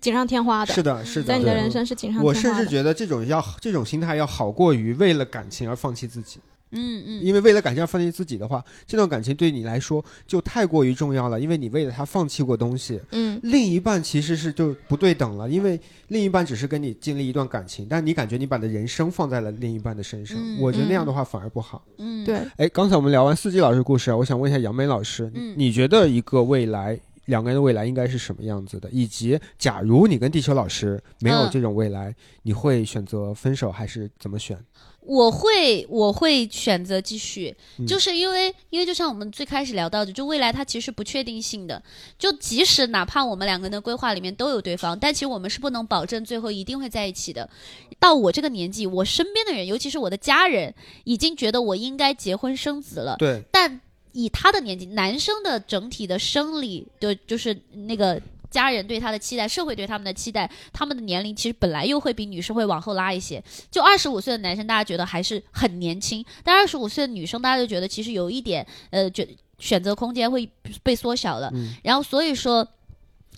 锦上添花的，是的，是的。在你的人生是锦上我添花的。甚至觉得这种要这种心态要好过于为了感情而放弃自己，嗯嗯，因为为了感情而放弃自己的话，这段感情对你来说就太过于重要了，因为你为了他放弃过东西。嗯另一半其实是就不对等了，因为另一半只是跟你经历一段感情，但你感觉你把你的人生放在了另一半的身上，嗯我觉得那样的话反而不好。嗯，对，哎，刚才我们聊完四季老师故事啊，我想问一下杨梅老师，嗯你觉得一个未来？两个人的未来应该是什么样子的？以及，假如你跟地球老师没有嗯这种未来，你会选择分手还是怎么选？我会我会选择继续，嗯就是因为因为就像我们最开始聊到的，就未来它其实不确定性的，就即使哪怕我们两个人的规划里面都有对方，但其实我们是不能保证最后一定会在一起的。到我这个年纪，我身边的人，尤其是我的家人，已经觉得我应该结婚生子了，对，但以他的年纪，男生的整体的生理的，就是那个家人对他的期待，社会对他们的期待，他们的年龄其实本来又会比女生会往后拉一些。就二十五岁的男生，大家觉得还是很年轻；但二十五岁的女生，大家就觉得其实有一点呃，觉选择空间会被缩小了。嗯然后所以说。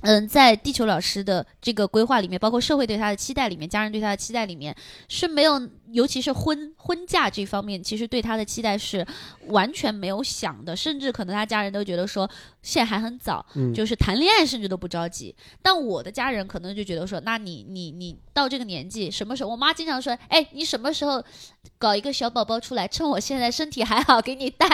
嗯，在地球老师的这个规划里面，包括社会对他的期待里面，家人对他的期待里面是没有，尤其是婚婚嫁这方面，其实对他的期待是完全没有想的，甚至可能他家人都觉得说现在还很早，嗯就是谈恋爱甚至都不着急。但我的家人可能就觉得说，那你你你到这个年纪，什么时候？我妈经常说，哎，你什么时候搞一个小宝宝出来？趁我现在身体还好，给你带。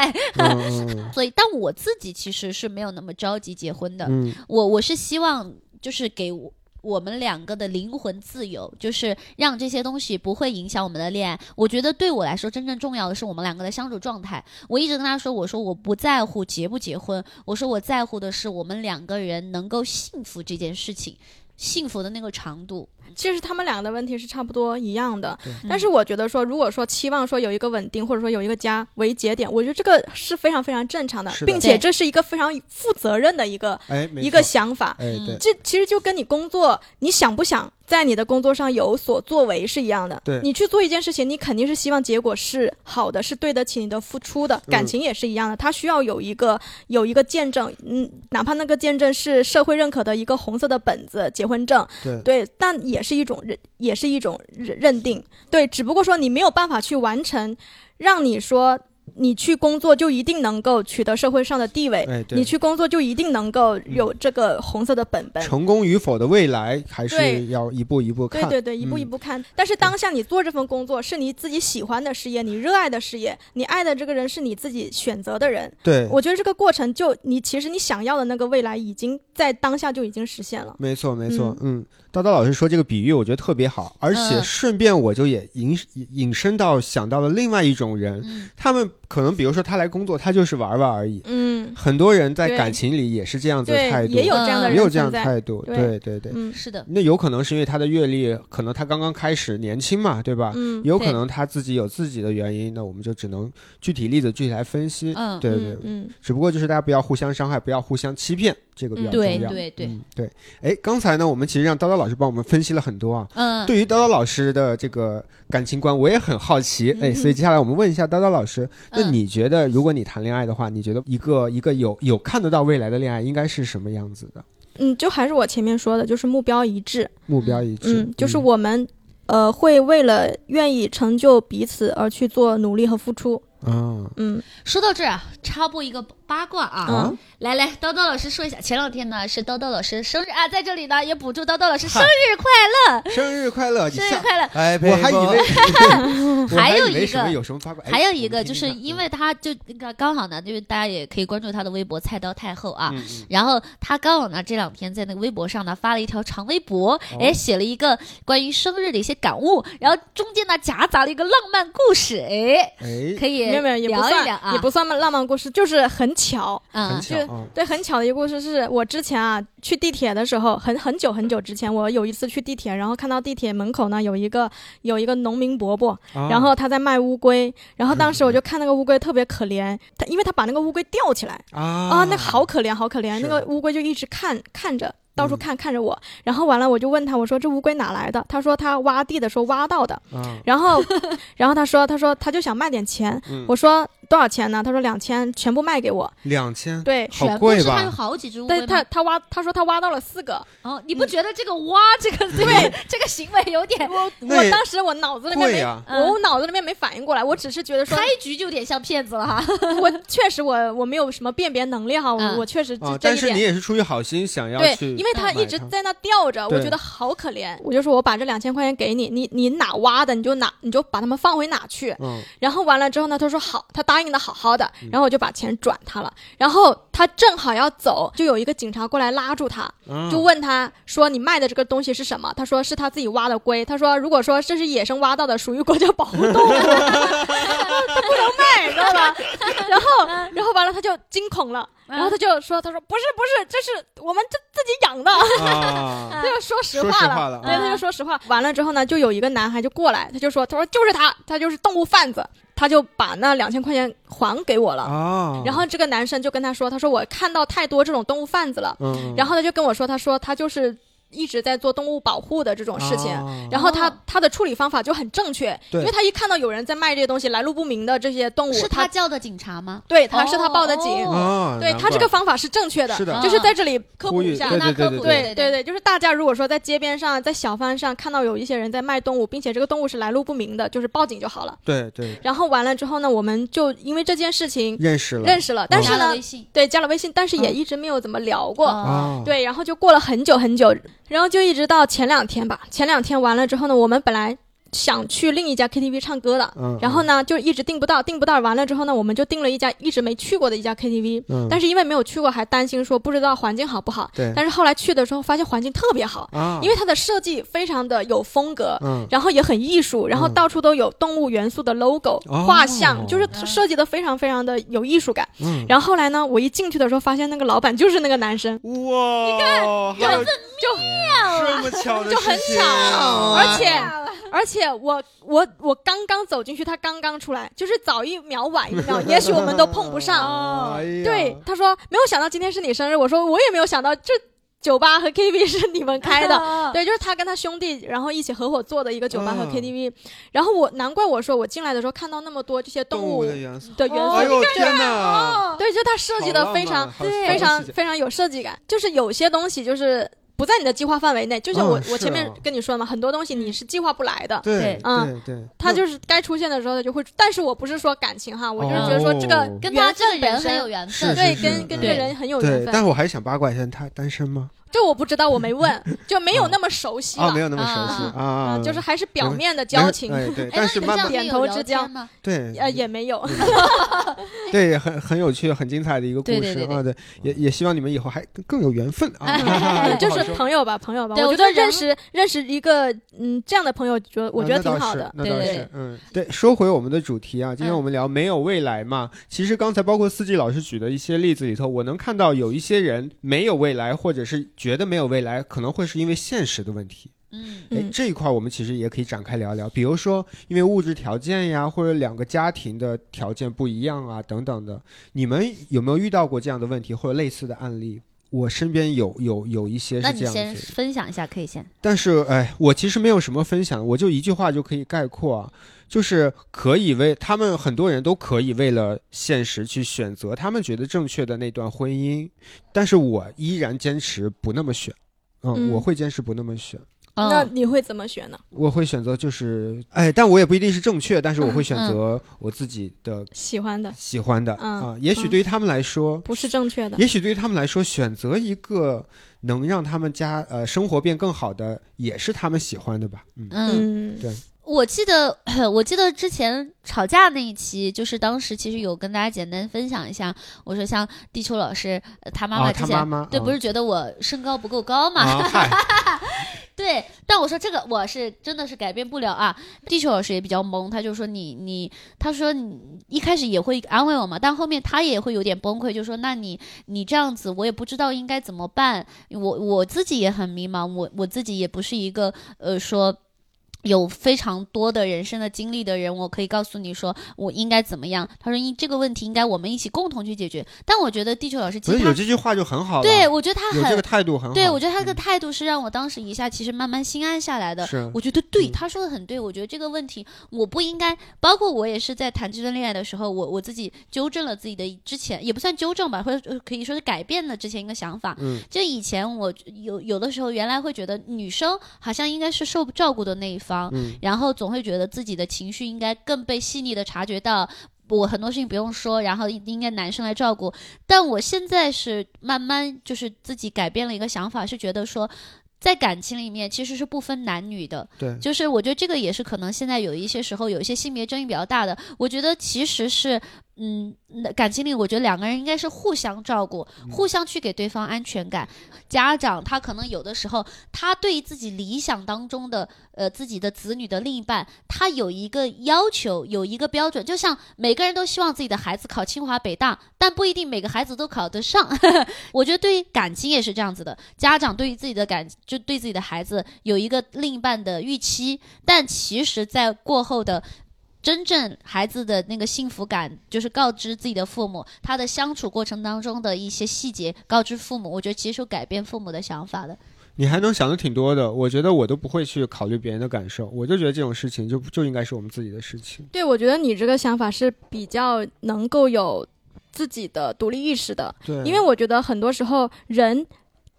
所以，但我自己其实是没有那么着急结婚的。嗯我我是希望就是给我我们两个的灵魂自由，就是让这些东西不会影响我们的恋爱。我觉得对我来说，真正重要的是我们两个的相处状态。我一直跟他说，我说我不在乎结不结婚，我说我在乎的是我们两个人能够幸福这件事情。幸福的那个长度，其实他们两个的问题是差不多一样的，但是我觉得说，如果说期望说有一个稳定，或者说有一个家为节点，我觉得这个是非常非常正常的，的并且这是一个非常负责任的一个一个想法。这其实就跟你工作，你想不想在你的工作上有所作为是一样的。对你去做一件事情，你肯定是希望结果是好的，是对得起你的付出的。感情也是一样的，它需要有一个有一个见证，嗯，哪怕那个见证是社会认可的一个红色的本子，结婚证，对对，但也是一种认，也是一种认认定，对，只不过说你没有办法去完成，让你说你去工作就一定能够取得社会上的地位，哎你去工作就一定能够有这个红色的本本。成功与否的未来还是要一步一步看。对对对，一步一嗯步看。但是当下你做这份工作是你自己喜欢的事业，你热爱的事业，你爱的这个人是你自己选择的人。对，我觉得这个过程就你其实你想要的那个未来已经在当下就已经实现了。没错，没错，嗯，叨叨老师说这个比喻，我觉得特别好，而且嗯顺便我就也引引申到想到了另外一种人，嗯他们可能比如说他来工作，他就是玩玩而已。嗯，很多人在感情里也是这样子的态，度，也有这样的也有这样的。态度，对对对是的，那有可能是因为他的阅历，可能他刚刚开始年轻嘛，对吧？嗯，有可能他自己有自己的原因，那我们就只能具体例子具体来分析。嗯对对对，嗯嗯只不过就是大家不要互相伤害，不要互相欺骗，这个比较嗯重要。对对对，嗯，对。哎，刚才呢，我们其实让叨叨老师帮我们分析了很多啊。嗯，对于叨叨老师的这个感情观，我也很好奇。哎，嗯所以接下来我们问一下叨叨老师，那嗯你觉得，如果你谈恋爱的话，你觉得一个一个有有看得到未来的恋爱应该是什么样子的？嗯，就还是我前面说的，就是目标一致。目标一致。嗯，就是我们呃会为了愿意成就彼此而去做努力和付出。嗯。嗯，说到这儿啊，插播一个八卦啊，啊？来来，叨叨老师说一下，前两天呢是叨叨老师生日啊，在这里呢也补祝叨叨老师生日快乐，生日快乐！生日快乐。哎，我还以为 我还有一个有什么八卦，哎还有一个就是因为他就那个刚好呢，就是大家也可以关注他的微博“菜刀太后”啊，嗯嗯。然后他刚好呢这两天在那个微博上呢发了一条长微博，哦。哎，写了一个关于生日的一些感悟，然后中间呢夹杂了一个浪漫故事，哎，哎，可以没有没有也不算也不算浪漫故事，就是很巧。嗯很巧啊，对，很巧的一个故事是我之前啊去地铁的时候，很很久很久之前，我有一次去地铁，然后看到地铁门口呢有一个有一个农民伯伯，啊然后他在卖乌龟，然后当时我就看那个乌龟特别可怜，他因为他把那个乌龟吊起来啊啊，那好可怜好可怜，那个乌龟就一直看看着。到处嗯看看着我，然后完了我就问他，我说这乌龟哪来的？他说他挖地的时候挖到的。啊，然后，然后他说他说他就想卖点钱。嗯我说多少钱呢？他说两千，全部卖给我。两千，对，好全部贵吧是他有好几只乌龟对他？他挖他说他挖到了四个。哦，你不觉得这个挖这个对 这个行为有点我我当时我脑子里面没，我脑子里面没反应过来，我只是觉得说开，局就有点像骗子了哈？我确实我我没有什么辨别能力哈，我嗯我确实啊，这一点。但是你也是出于好心想要对，去，因为他一直在那吊着，我觉得好可怜。我就说我把这两千块钱给你，你你哪挖的你就哪你就把它们放回哪去。嗯然后完了之后呢，他说好，他答应的好好的，然后我就把钱转他了。然后他正好要走，就有一个警察过来拉住他，啊就问他说：“你卖的这个东西是什么？”他说：“是他自己挖的龟。”他说：“如果说这是野生挖到的，属于国家保护动物，他不能卖，你知道吧？”然后，然后完了他就惊恐了，然后他就说：“他说不是不是，这是我们自自己养的。”啊，他就说实话了，实话了对，他就说实话。完了之后呢，就有一个男孩就过来，他就说：“他说就是他，他就是动物贩子。”他就把那两千块钱还给我了。啊，然后这个男生就跟他说：“他说我看到太多这种动物贩子了。”嗯，然后他就跟我说：“他说他就是一直在做动物保护的这种事情。啊然后他哦他的处理方法就很正确，因为他一看到有人在卖这些东西，来路不明的这些动物，是他他叫的警察吗？对他是他报的警，对他这个方法是正确的，是的就是在这里科普一下，对那科普对对对对，就是大家如果说在街边上、在小贩上看到有一些人在卖动物，并且这个动物是来路不明的，就是报警就好了。对对然后完了之后呢，我们就因为这件事情认识了认识了，但是呢加了微，信，对加了微信，但是也嗯一直没有怎么聊过。啊，对，然后就过了很久很久，然后就一直到前两天吧。前两天完了之后呢，我们本来想去另一家 KTV 唱歌的，嗯，然后呢就一直订不到，订不到。完了之后呢，我们就订了一家一直没去过的一家 KTV，、嗯，但是因为没有去过，还担心说不知道环境好不好。对。但是后来去的时候发现环境特别好，啊，因为它的设计非常的有风格。嗯。然后也很艺术，然后嗯到处都有动物元素的 logo、哦。画像，就是设计的非常非常的有艺术感。嗯，然后后来呢，我一进去的时候，发现那个老板就是那个男生，哇，你看还有就这么巧的就很事情。巧，而且而且我我我刚刚走进去，他刚刚出来，就是早一秒晚一秒，也许我们都碰不上。哎呀对，他说没有想到今天是你生日，我说我也没有想到这酒吧和 KTV 是你们开的。对，就是他跟他兄弟，然后一起合伙做的一个酒吧和嗯 KTV。然后我难怪我说我进来的时候看到那么多这些动动物的元素，的元素，哎呦天哪，对，就他设计的非常非常非常有设计感。就是有些东西就是不在你的计划范围内，就像我、嗯我前面啊跟你说的嘛，很多东西你是计划不来的。对对嗯对对，它就是该出现的时候他就会，但是我不是说感情哈，我就是觉得说这个哦跟他这个人很有缘分。对，跟跟这个人很有缘分，但。是我还想八卦一下，他单身吗？这我不知道，我没问，就没有那么熟悉啊，了没。有那么熟悉啊就是还是表面的交情，哎对，哎但是慢慢那你们这样点头之交天吗？对呃，也没有。对，很很有趣、很精彩的一个故对对对事啊！对，也也希望你们以后还更更有缘分啊！就是朋友吧，朋友吧。对我觉得认识认识一个嗯这样的朋友，觉得我觉得挺好的。对对那倒是，嗯，对。说回我们的主题啊，今天嗯我们聊没有未来嘛。其实刚才包括四季老师举的一些例子里头，我能看到有一些人没有未来，或者是觉得没有未来，可能会是因为现实的问题。嗯，哎嗯，这一块我们其实也可以展开聊聊，比如说因为物质条件呀，或者两个家庭的条件不一样啊，等等的，你们有没有遇到过这样的问题或者类似的案例？我身边有有有一些是这样那你先子，分享一下，可以先。但是哎，我其实没有什么分享，我就一句话就可以概括啊，就是可以为他们很多人都可以为了现实去选择他们觉得正确的那段婚姻，但是我依然坚持不那么选，嗯，嗯。我会坚持不那么选。嗯那你会怎么选呢？我会选择就是，哎，但我也不一定是正确，但是我会选择我自己的喜欢的。喜欢的嗯啊。也许对于他们来说，不是正确的，也许对于他们来说，选择一个能让他们家呃生活变更好的，也是他们喜欢的吧。嗯，嗯，嗯，对我记得，我记得之前吵架那一期，就是当时其实有跟大家简单分享一下，我说像地球老师，呃他妈妈啊，之前、他妈妈对，啊不是觉得我身高不够高嘛？对，但我说这个我是真的是改变不了啊。地球老师也比较懵，他就说你你，他说你一开始也会安慰我嘛，但后面他也会有点崩溃，就说那你你这样子，我也不知道应该怎么办，我我自己也很迷茫，我我自己也不是一个呃说。有非常多的人生的经历的人，我可以告诉你说我应该怎么样。他说，应这个问题应该我们一起共同去解决。但我觉得地球老师有这句话就很好了。对我觉得他很有这个态度很好。对，我觉得他这个嗯态度是让我当时一下其实慢慢心安下来的。是我觉得对，嗯他说的很对。我觉得这个问题我不应该，包括我也是在谈这段恋爱的时候，我我自己纠正了自己的之前也不算纠正吧，或者呃可以说是改变了之前一个想法。嗯，就以前我有有的时候原来会觉得女生好像应该是受照顾的那一方，嗯然后总会觉得自己的情绪应该更被细腻的察觉到。我很多事情不用说，然后应该男生来照顾。但我现在是慢慢就是自己改变了一个想法，是觉得说，在感情里面其实是不分男女的。对，就是我觉得这个也是可能现在有一些时候有一些性别争议比较大的。我觉得其实是，嗯，那感情里我觉得两个人应该是互相照顾，互相去给对方安全感。家长他可能有的时候他对于自己理想当中的呃自己的子女的另一半，他有一个要求，有一个标准，就像每个人都希望自己的孩子考清华北大，但不一定每个孩子都考得上。我觉得对于感情也是这样子的，家长对于自己的感就对自己的孩子有一个另一半的预期，但其实在过后的。真正孩子的那个幸福感，就是告知自己的父母，他的相处过程当中的一些细节，告知父母。我觉得其实有改变父母的想法的。你还能想的挺多的。我觉得我都不会去考虑别人的感受，我就觉得这种事情就就应该是我们自己的事情。对，我觉得你这个想法是比较能够有自己的独立意识的，对，因为我觉得很多时候人。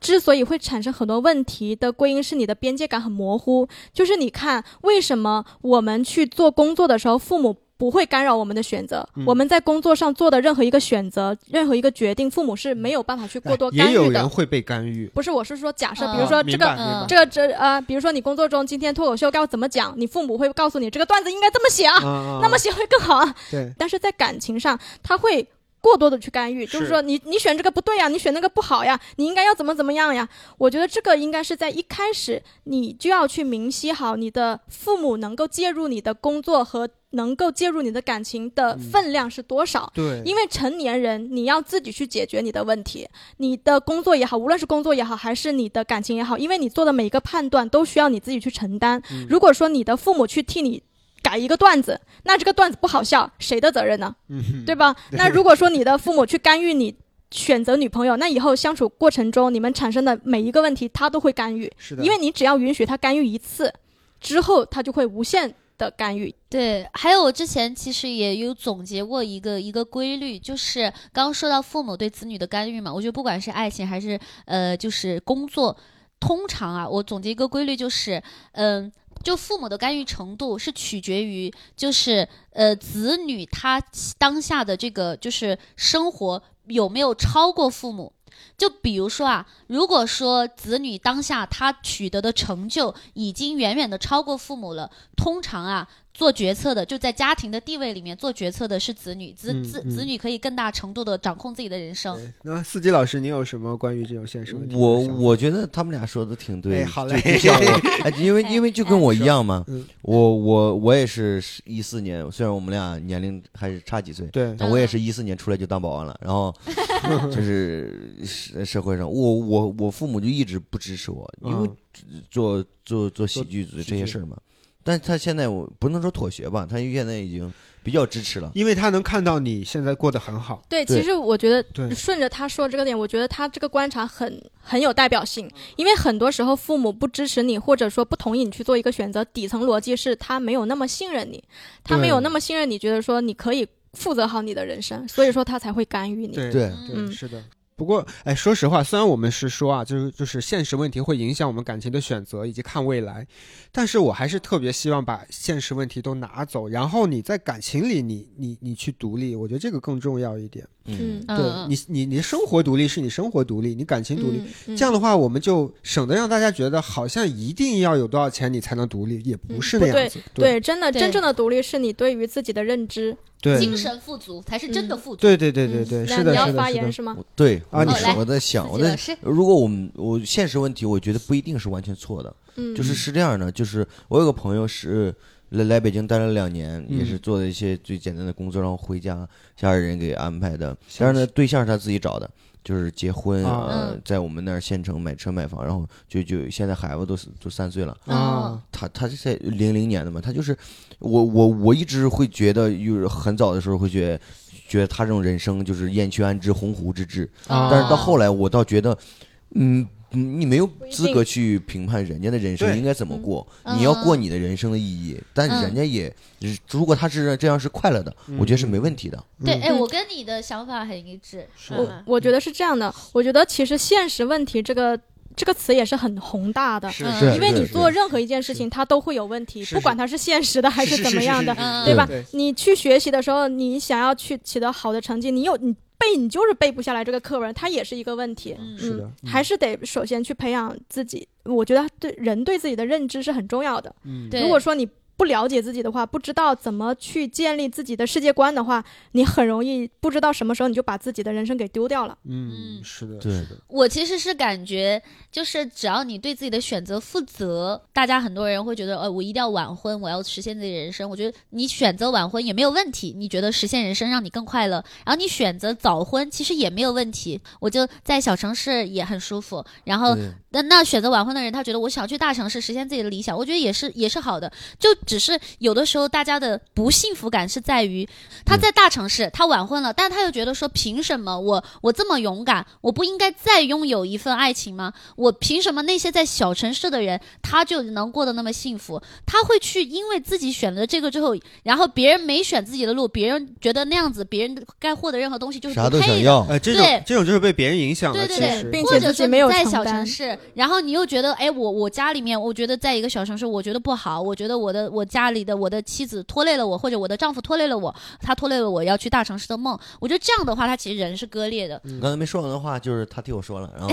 之所以会产生很多问题的归因是你的边界感很模糊，就是你看为什么我们去做工作的时候，父母不会干扰我们的选择，嗯我们在工作上做的任何一个选择、任何一个决定，父母是没有办法去过多干哎也有预的。人会被干预。不是，我是说假设，嗯比如说这个这个这呃，比如说你工作中今天脱口秀该怎么讲，你父母会告诉你这个段子应该这么写啊，啊那么写会更好啊。对，但是在感情上，他会过多的去干预，就是是说你你选这个不对呀，你选那个不好呀，你应该要怎么怎么样呀？我觉得这个应该是在一开始你就要去明晰好你的父母能够介入你的工作和能够介入你的感情的分量是多少。对，因为成年人，你要自己去解决你的问题，你的工作也好，无论是工作也好，还是你的感情也好，因为你做的每一个判断都需要你自己去承担。嗯如果说你的父母去替你改一个段子，那这个段子不好笑，谁的责任呢？嗯对吧？那如果说你的父母去干预你选择女朋友，那以后相处过程中你们产生的每一个问题，他都会干预，是的，因为你只要允许他干预一次，之后他就会无限的干预。对，还有我之前其实也有总结过一个一个规律，就是刚刚说到父母对子女的干预嘛，我觉得不管是爱情还是呃就是工作，通常啊，我总结一个规律就是，嗯、就父母的干预程度是取决于，就是呃子女他当下的这个就是生活有没有超过父母。就比如说啊，如果说子女当下他取得的成就已经远远的超过父母了，通常啊，做决策的就在家庭的地位里面做决策的是子女，子子子女可以更大程度的掌控自己的人生。那司机老师，你有什么关于这种现实问题我我觉得他们俩说的挺对，哎好嘞就 就像我，哎，因为 因为就跟我一样嘛，嗯我我我也是一四年，虽然我们俩年龄还是差几岁，对但我也是一四年出来就当保安了，然后 就是社社会上，我我我父母就一直不支持我，因为嗯做做做喜剧喜剧这些事儿嘛。但他现在我不能说妥协吧，他现在已经比较支持了。因为他能看到你现在过得很好，对，其实我觉得对。顺着他说这个点，我觉得他这个观察很很有代表性，因为很多时候父母不支持你，或者说不同意你去做一个选择，底层逻辑是他没有那么信任你，他没有那么信任你，觉得说你可以负责好你的人生，所以说他才会干预你。对对。对，嗯。是的，不过，哎，说实话，虽然我们是说啊，就是就是现实问题会影响我们感情的选择以及看未来，但是我还是特别希望把现实问题都拿走，然后你在感情里你，你你去独立，我觉得这个更重要一点。嗯，嗯对你，你你生活独立是你生活独立，你感情独立。这样的话，我们就省得让大家觉得好像一定要有多少钱你才能独立，也不是那样子。对对，真的真正的独立是你对于自己的认知。对精神富足才是真的富足。对对对对对，嗯是的，那你要是的，是的。发言是吗？对啊你我说我在想，我在如果我们我现实问题，我觉得不一定是完全错的，嗯，就是是这样的，就是我有个朋友是来来北京待了两年，嗯也是做了一些最简单的工作，然后回家家里人给安排的，但是呢，对象是他自己找的。就是结婚，啊。呃嗯，在我们那儿县城买车买房，然后就就现在孩子都都三岁了，啊，他他是在零零年的嘛，他就是我我我一直会觉得，就是很早的时候会觉得觉得他这种人生就是燕雀安知鸿鹄之志，啊。但是到后来我倒觉得，嗯。嗯你没有资格去评判人家的人生应该怎么过，嗯你要过你的人生的意义。但嗯人家也，如果他是这样是快乐的，我觉得是没问题的。对，哎，嗯我跟你的想法很一致。我我觉得是这样的，我觉得其实现实问题这个这个词也是很宏大的。是嗯是因为你做任何一件事情，它都会有问题，不管它是现实的还是怎么样的，嗯对吧？你去学习的时候，你想要去取得好的成绩，你有你背，你就是背不下来这个课文，它也是一个问题。嗯是的，嗯，还是得首先去培养自己。我觉得对人对自己的认知是很重要的。嗯，对如果说你不了解自己的话，不知道怎么去建立自己的世界观的话，你很容易不知道什么时候你就把自己的人生给丢掉了。嗯，嗯是的，对是的，我其实是感觉，就是只要你对自己的选择负责，大家很多人会觉得，呃，我一定要晚婚，我要实现自己的人生。我觉得你选择晚婚也没有问题，你觉得实现人生让你更快乐，然后你选择早婚其实也没有问题。我就在小城市也很舒服，然后对那那选择晚婚的人，他觉得我想去大城市实现自己的理想，我觉得也是也是好的。就只是有的时候大家的不幸福感是在于他在大城市，他晚婚了，但他又觉得说凭什么我我这么勇敢，我不应该再拥有一份爱情吗？我凭什么那些在小城市的人他就能过得那么幸福？他会去因为自己选了这个之后，然后别人没选自己的路，别人觉得那样子，别人该获得任何东西就是啥不配的。都想要，哎，这种对这种就是被别人影响了，对对对其实，并或者说且自己没有在小城市，然后你又觉得，哎，我我家里面，我觉得在一个小城市，我觉得不好，我觉得我的我家里的我的妻子拖累了我，或者我的丈夫拖累了我，他拖累了我要去大城市的梦。我觉得这样的话，他其实人是割裂的。刚才没说完的话就是他替我说了，然后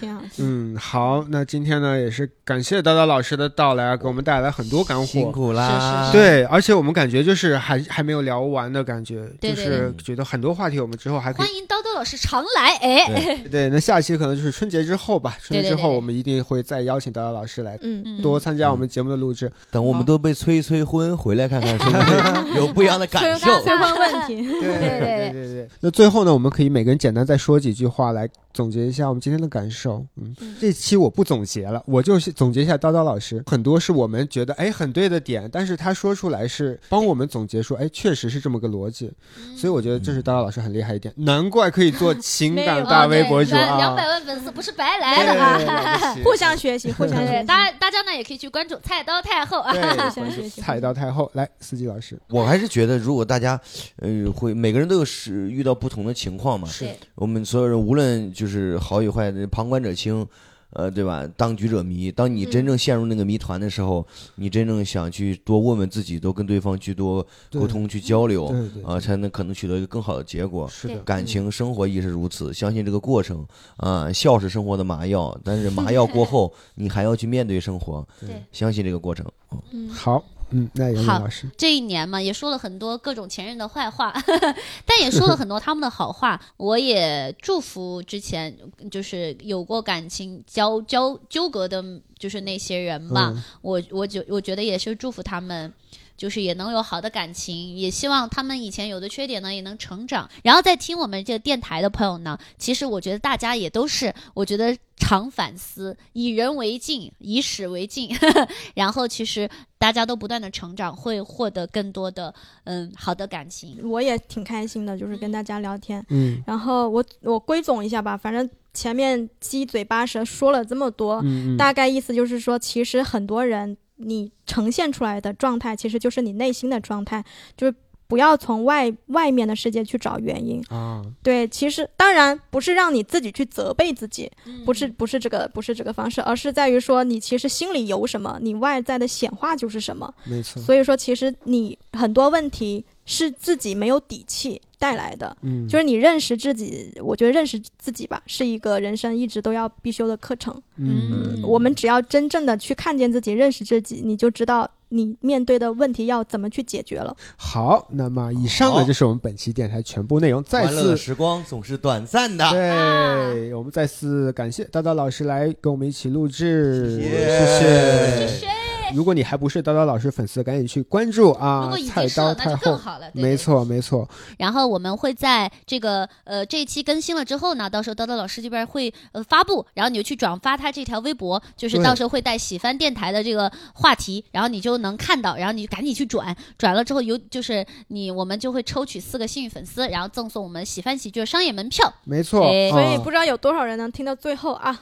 挺好。嗯，好，那今天呢也是感谢叨叨老师的到来啊，给我们带来很多干货辛货。苦啦。是对，而且我们感觉就是还还没有聊完的感觉，对对就是觉得很多话题我们之后还可以欢迎叨叨老师常来，哎，对。那下期可能就是春节之后吧，春节之后我们一定会再邀请叨叨老师来嗯，嗯多参加我们节目的录制。等我们都被催催婚回来看看，是不是 有不一样的感受？催婚问题。对对对对对对。那最后呢，我们可以每个人简单再说几句话来总结一下我们今天的感受。嗯，这期我不总结了，我就是总结一下叨叨老师，很多是我们觉得哎很对的点，但是他说出来是帮我们总结说，哎，确实是这么个逻辑。所以我觉得这是叨叨老师很厉害一点，难怪可以做情感大微博主啊两啊。百万粉丝不是白来的啊！对互相学习，互相学习。大家大家呢也可以去关注菜刀太后啊。对，互相学习菜刀太后，来，司机老师，我还是觉得，如果大家，呃，会每个人都有是遇到不同的情况嘛，是我们所有人无论就是好与坏，旁观者清，呃，对吧？当局者迷。当你真正陷入那个谜团的时候，你真正想去多问问自己，多跟对方去多沟通、去交流，啊，才能可能取得一个更好的结果。是的，感情生活亦是如此，相信这个过程啊，笑是生活的麻药，但是麻药过后，你还要去面对生活，对相信这个过程。嗯，好，嗯，那也好老师，这一年嘛，也说了很多各种前任的坏话，但也说了很多他们的好话。我也祝福之前就是有过感情交交纠葛的，就是那些人吧。嗯我我觉我觉得也是祝福他们。就是也能有好的感情，也希望他们以前有的缺点呢也能成长。然后在听我们这个电台的朋友呢，其实我觉得大家也都是，我觉得常反思，以人为镜，以史为镜，然后其实大家都不断的成长，会获得更多的嗯好的感情。我也挺开心的，就是跟大家聊天。嗯然后我我归总一下吧，反正前面七嘴八舌说了这么多，嗯嗯，大概意思就是说，其实很多人你呈现出来的状态，其实就是你内心的状态，就是不要从外外面的世界去找原因。啊，对，其实当然不是让你自己去责备自己，不嗯是不是这个不是这个方式，而是在于说你其实心里有什么，你外在的显化就是什么。没错，所以说，其实你很多问题是自己没有底气带来的。嗯，就是你认识自己，我觉得认识自己吧，是一个人生一直都要必修的课程。嗯，我们只要真正的去看见自己、认识自己，你就知道你面对的问题要怎么去解决了。好，那么以上呢就是我们本期电台全部内容，再欢乐的次。时光总是短暂的。对，我们再次感谢大大老师来跟我们一起录制，谢谢谢如果你还不是叨叨老师粉丝，赶紧去关注啊！如果已菜经是了，那刀太后，就更好了。对没。错没错，然后我们会在这个呃这一期更新了之后呢，到时候叨叨老师这边会呃发布，然后你就去转发他这条微博，就是到时候会带喜番电台的这个话题，然后你就能看到，然后你就赶紧去转，转了之后有就是你我们就会抽取四个幸运粉丝，然后赠送我们喜番喜剧的商业门票。没错。哎所以啊不知道有多少人能听到最后啊？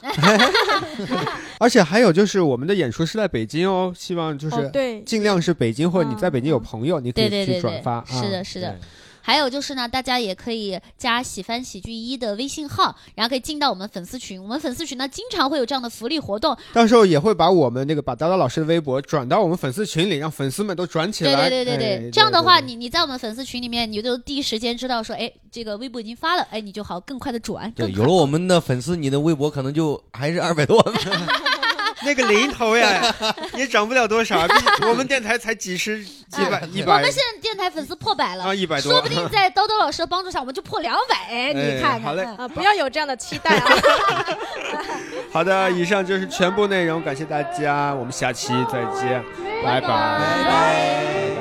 而且还有就是我们的演出是在北京哦，希望就哦，是对，尽量是北京或者你在北京有嗯朋友，你可以去对对对对转发啊。，是的，是的。还有就是呢，大家也可以加喜番喜剧一的微信号，然后可以进到我们粉丝群。我们粉丝群呢，经常会有这样的福利活动，到时候也会把我们那个把叨叨老师的微博转到我们粉丝群里，让粉丝们都转起对来。对对对哎对，这样的话，对对你你在我们粉丝群里面，你就第一时间知道说，哎，这个微博已经发了，哎，你就好更快的转。对，有了我们的粉丝，你的微博可能就还是二百多万。那个零头呀，也涨不了多少，毕竟我们电台才几十、几百、一百我们现在电台粉丝破百了啊，，一百多，说不定在叨叨老师的帮助下，我们就破两百。哎，你哎看看，好嘞嗯啊，不要有这样的期待啊！好的，以上就是全部内容，感谢大家，我们下期再见，拜拜拜拜。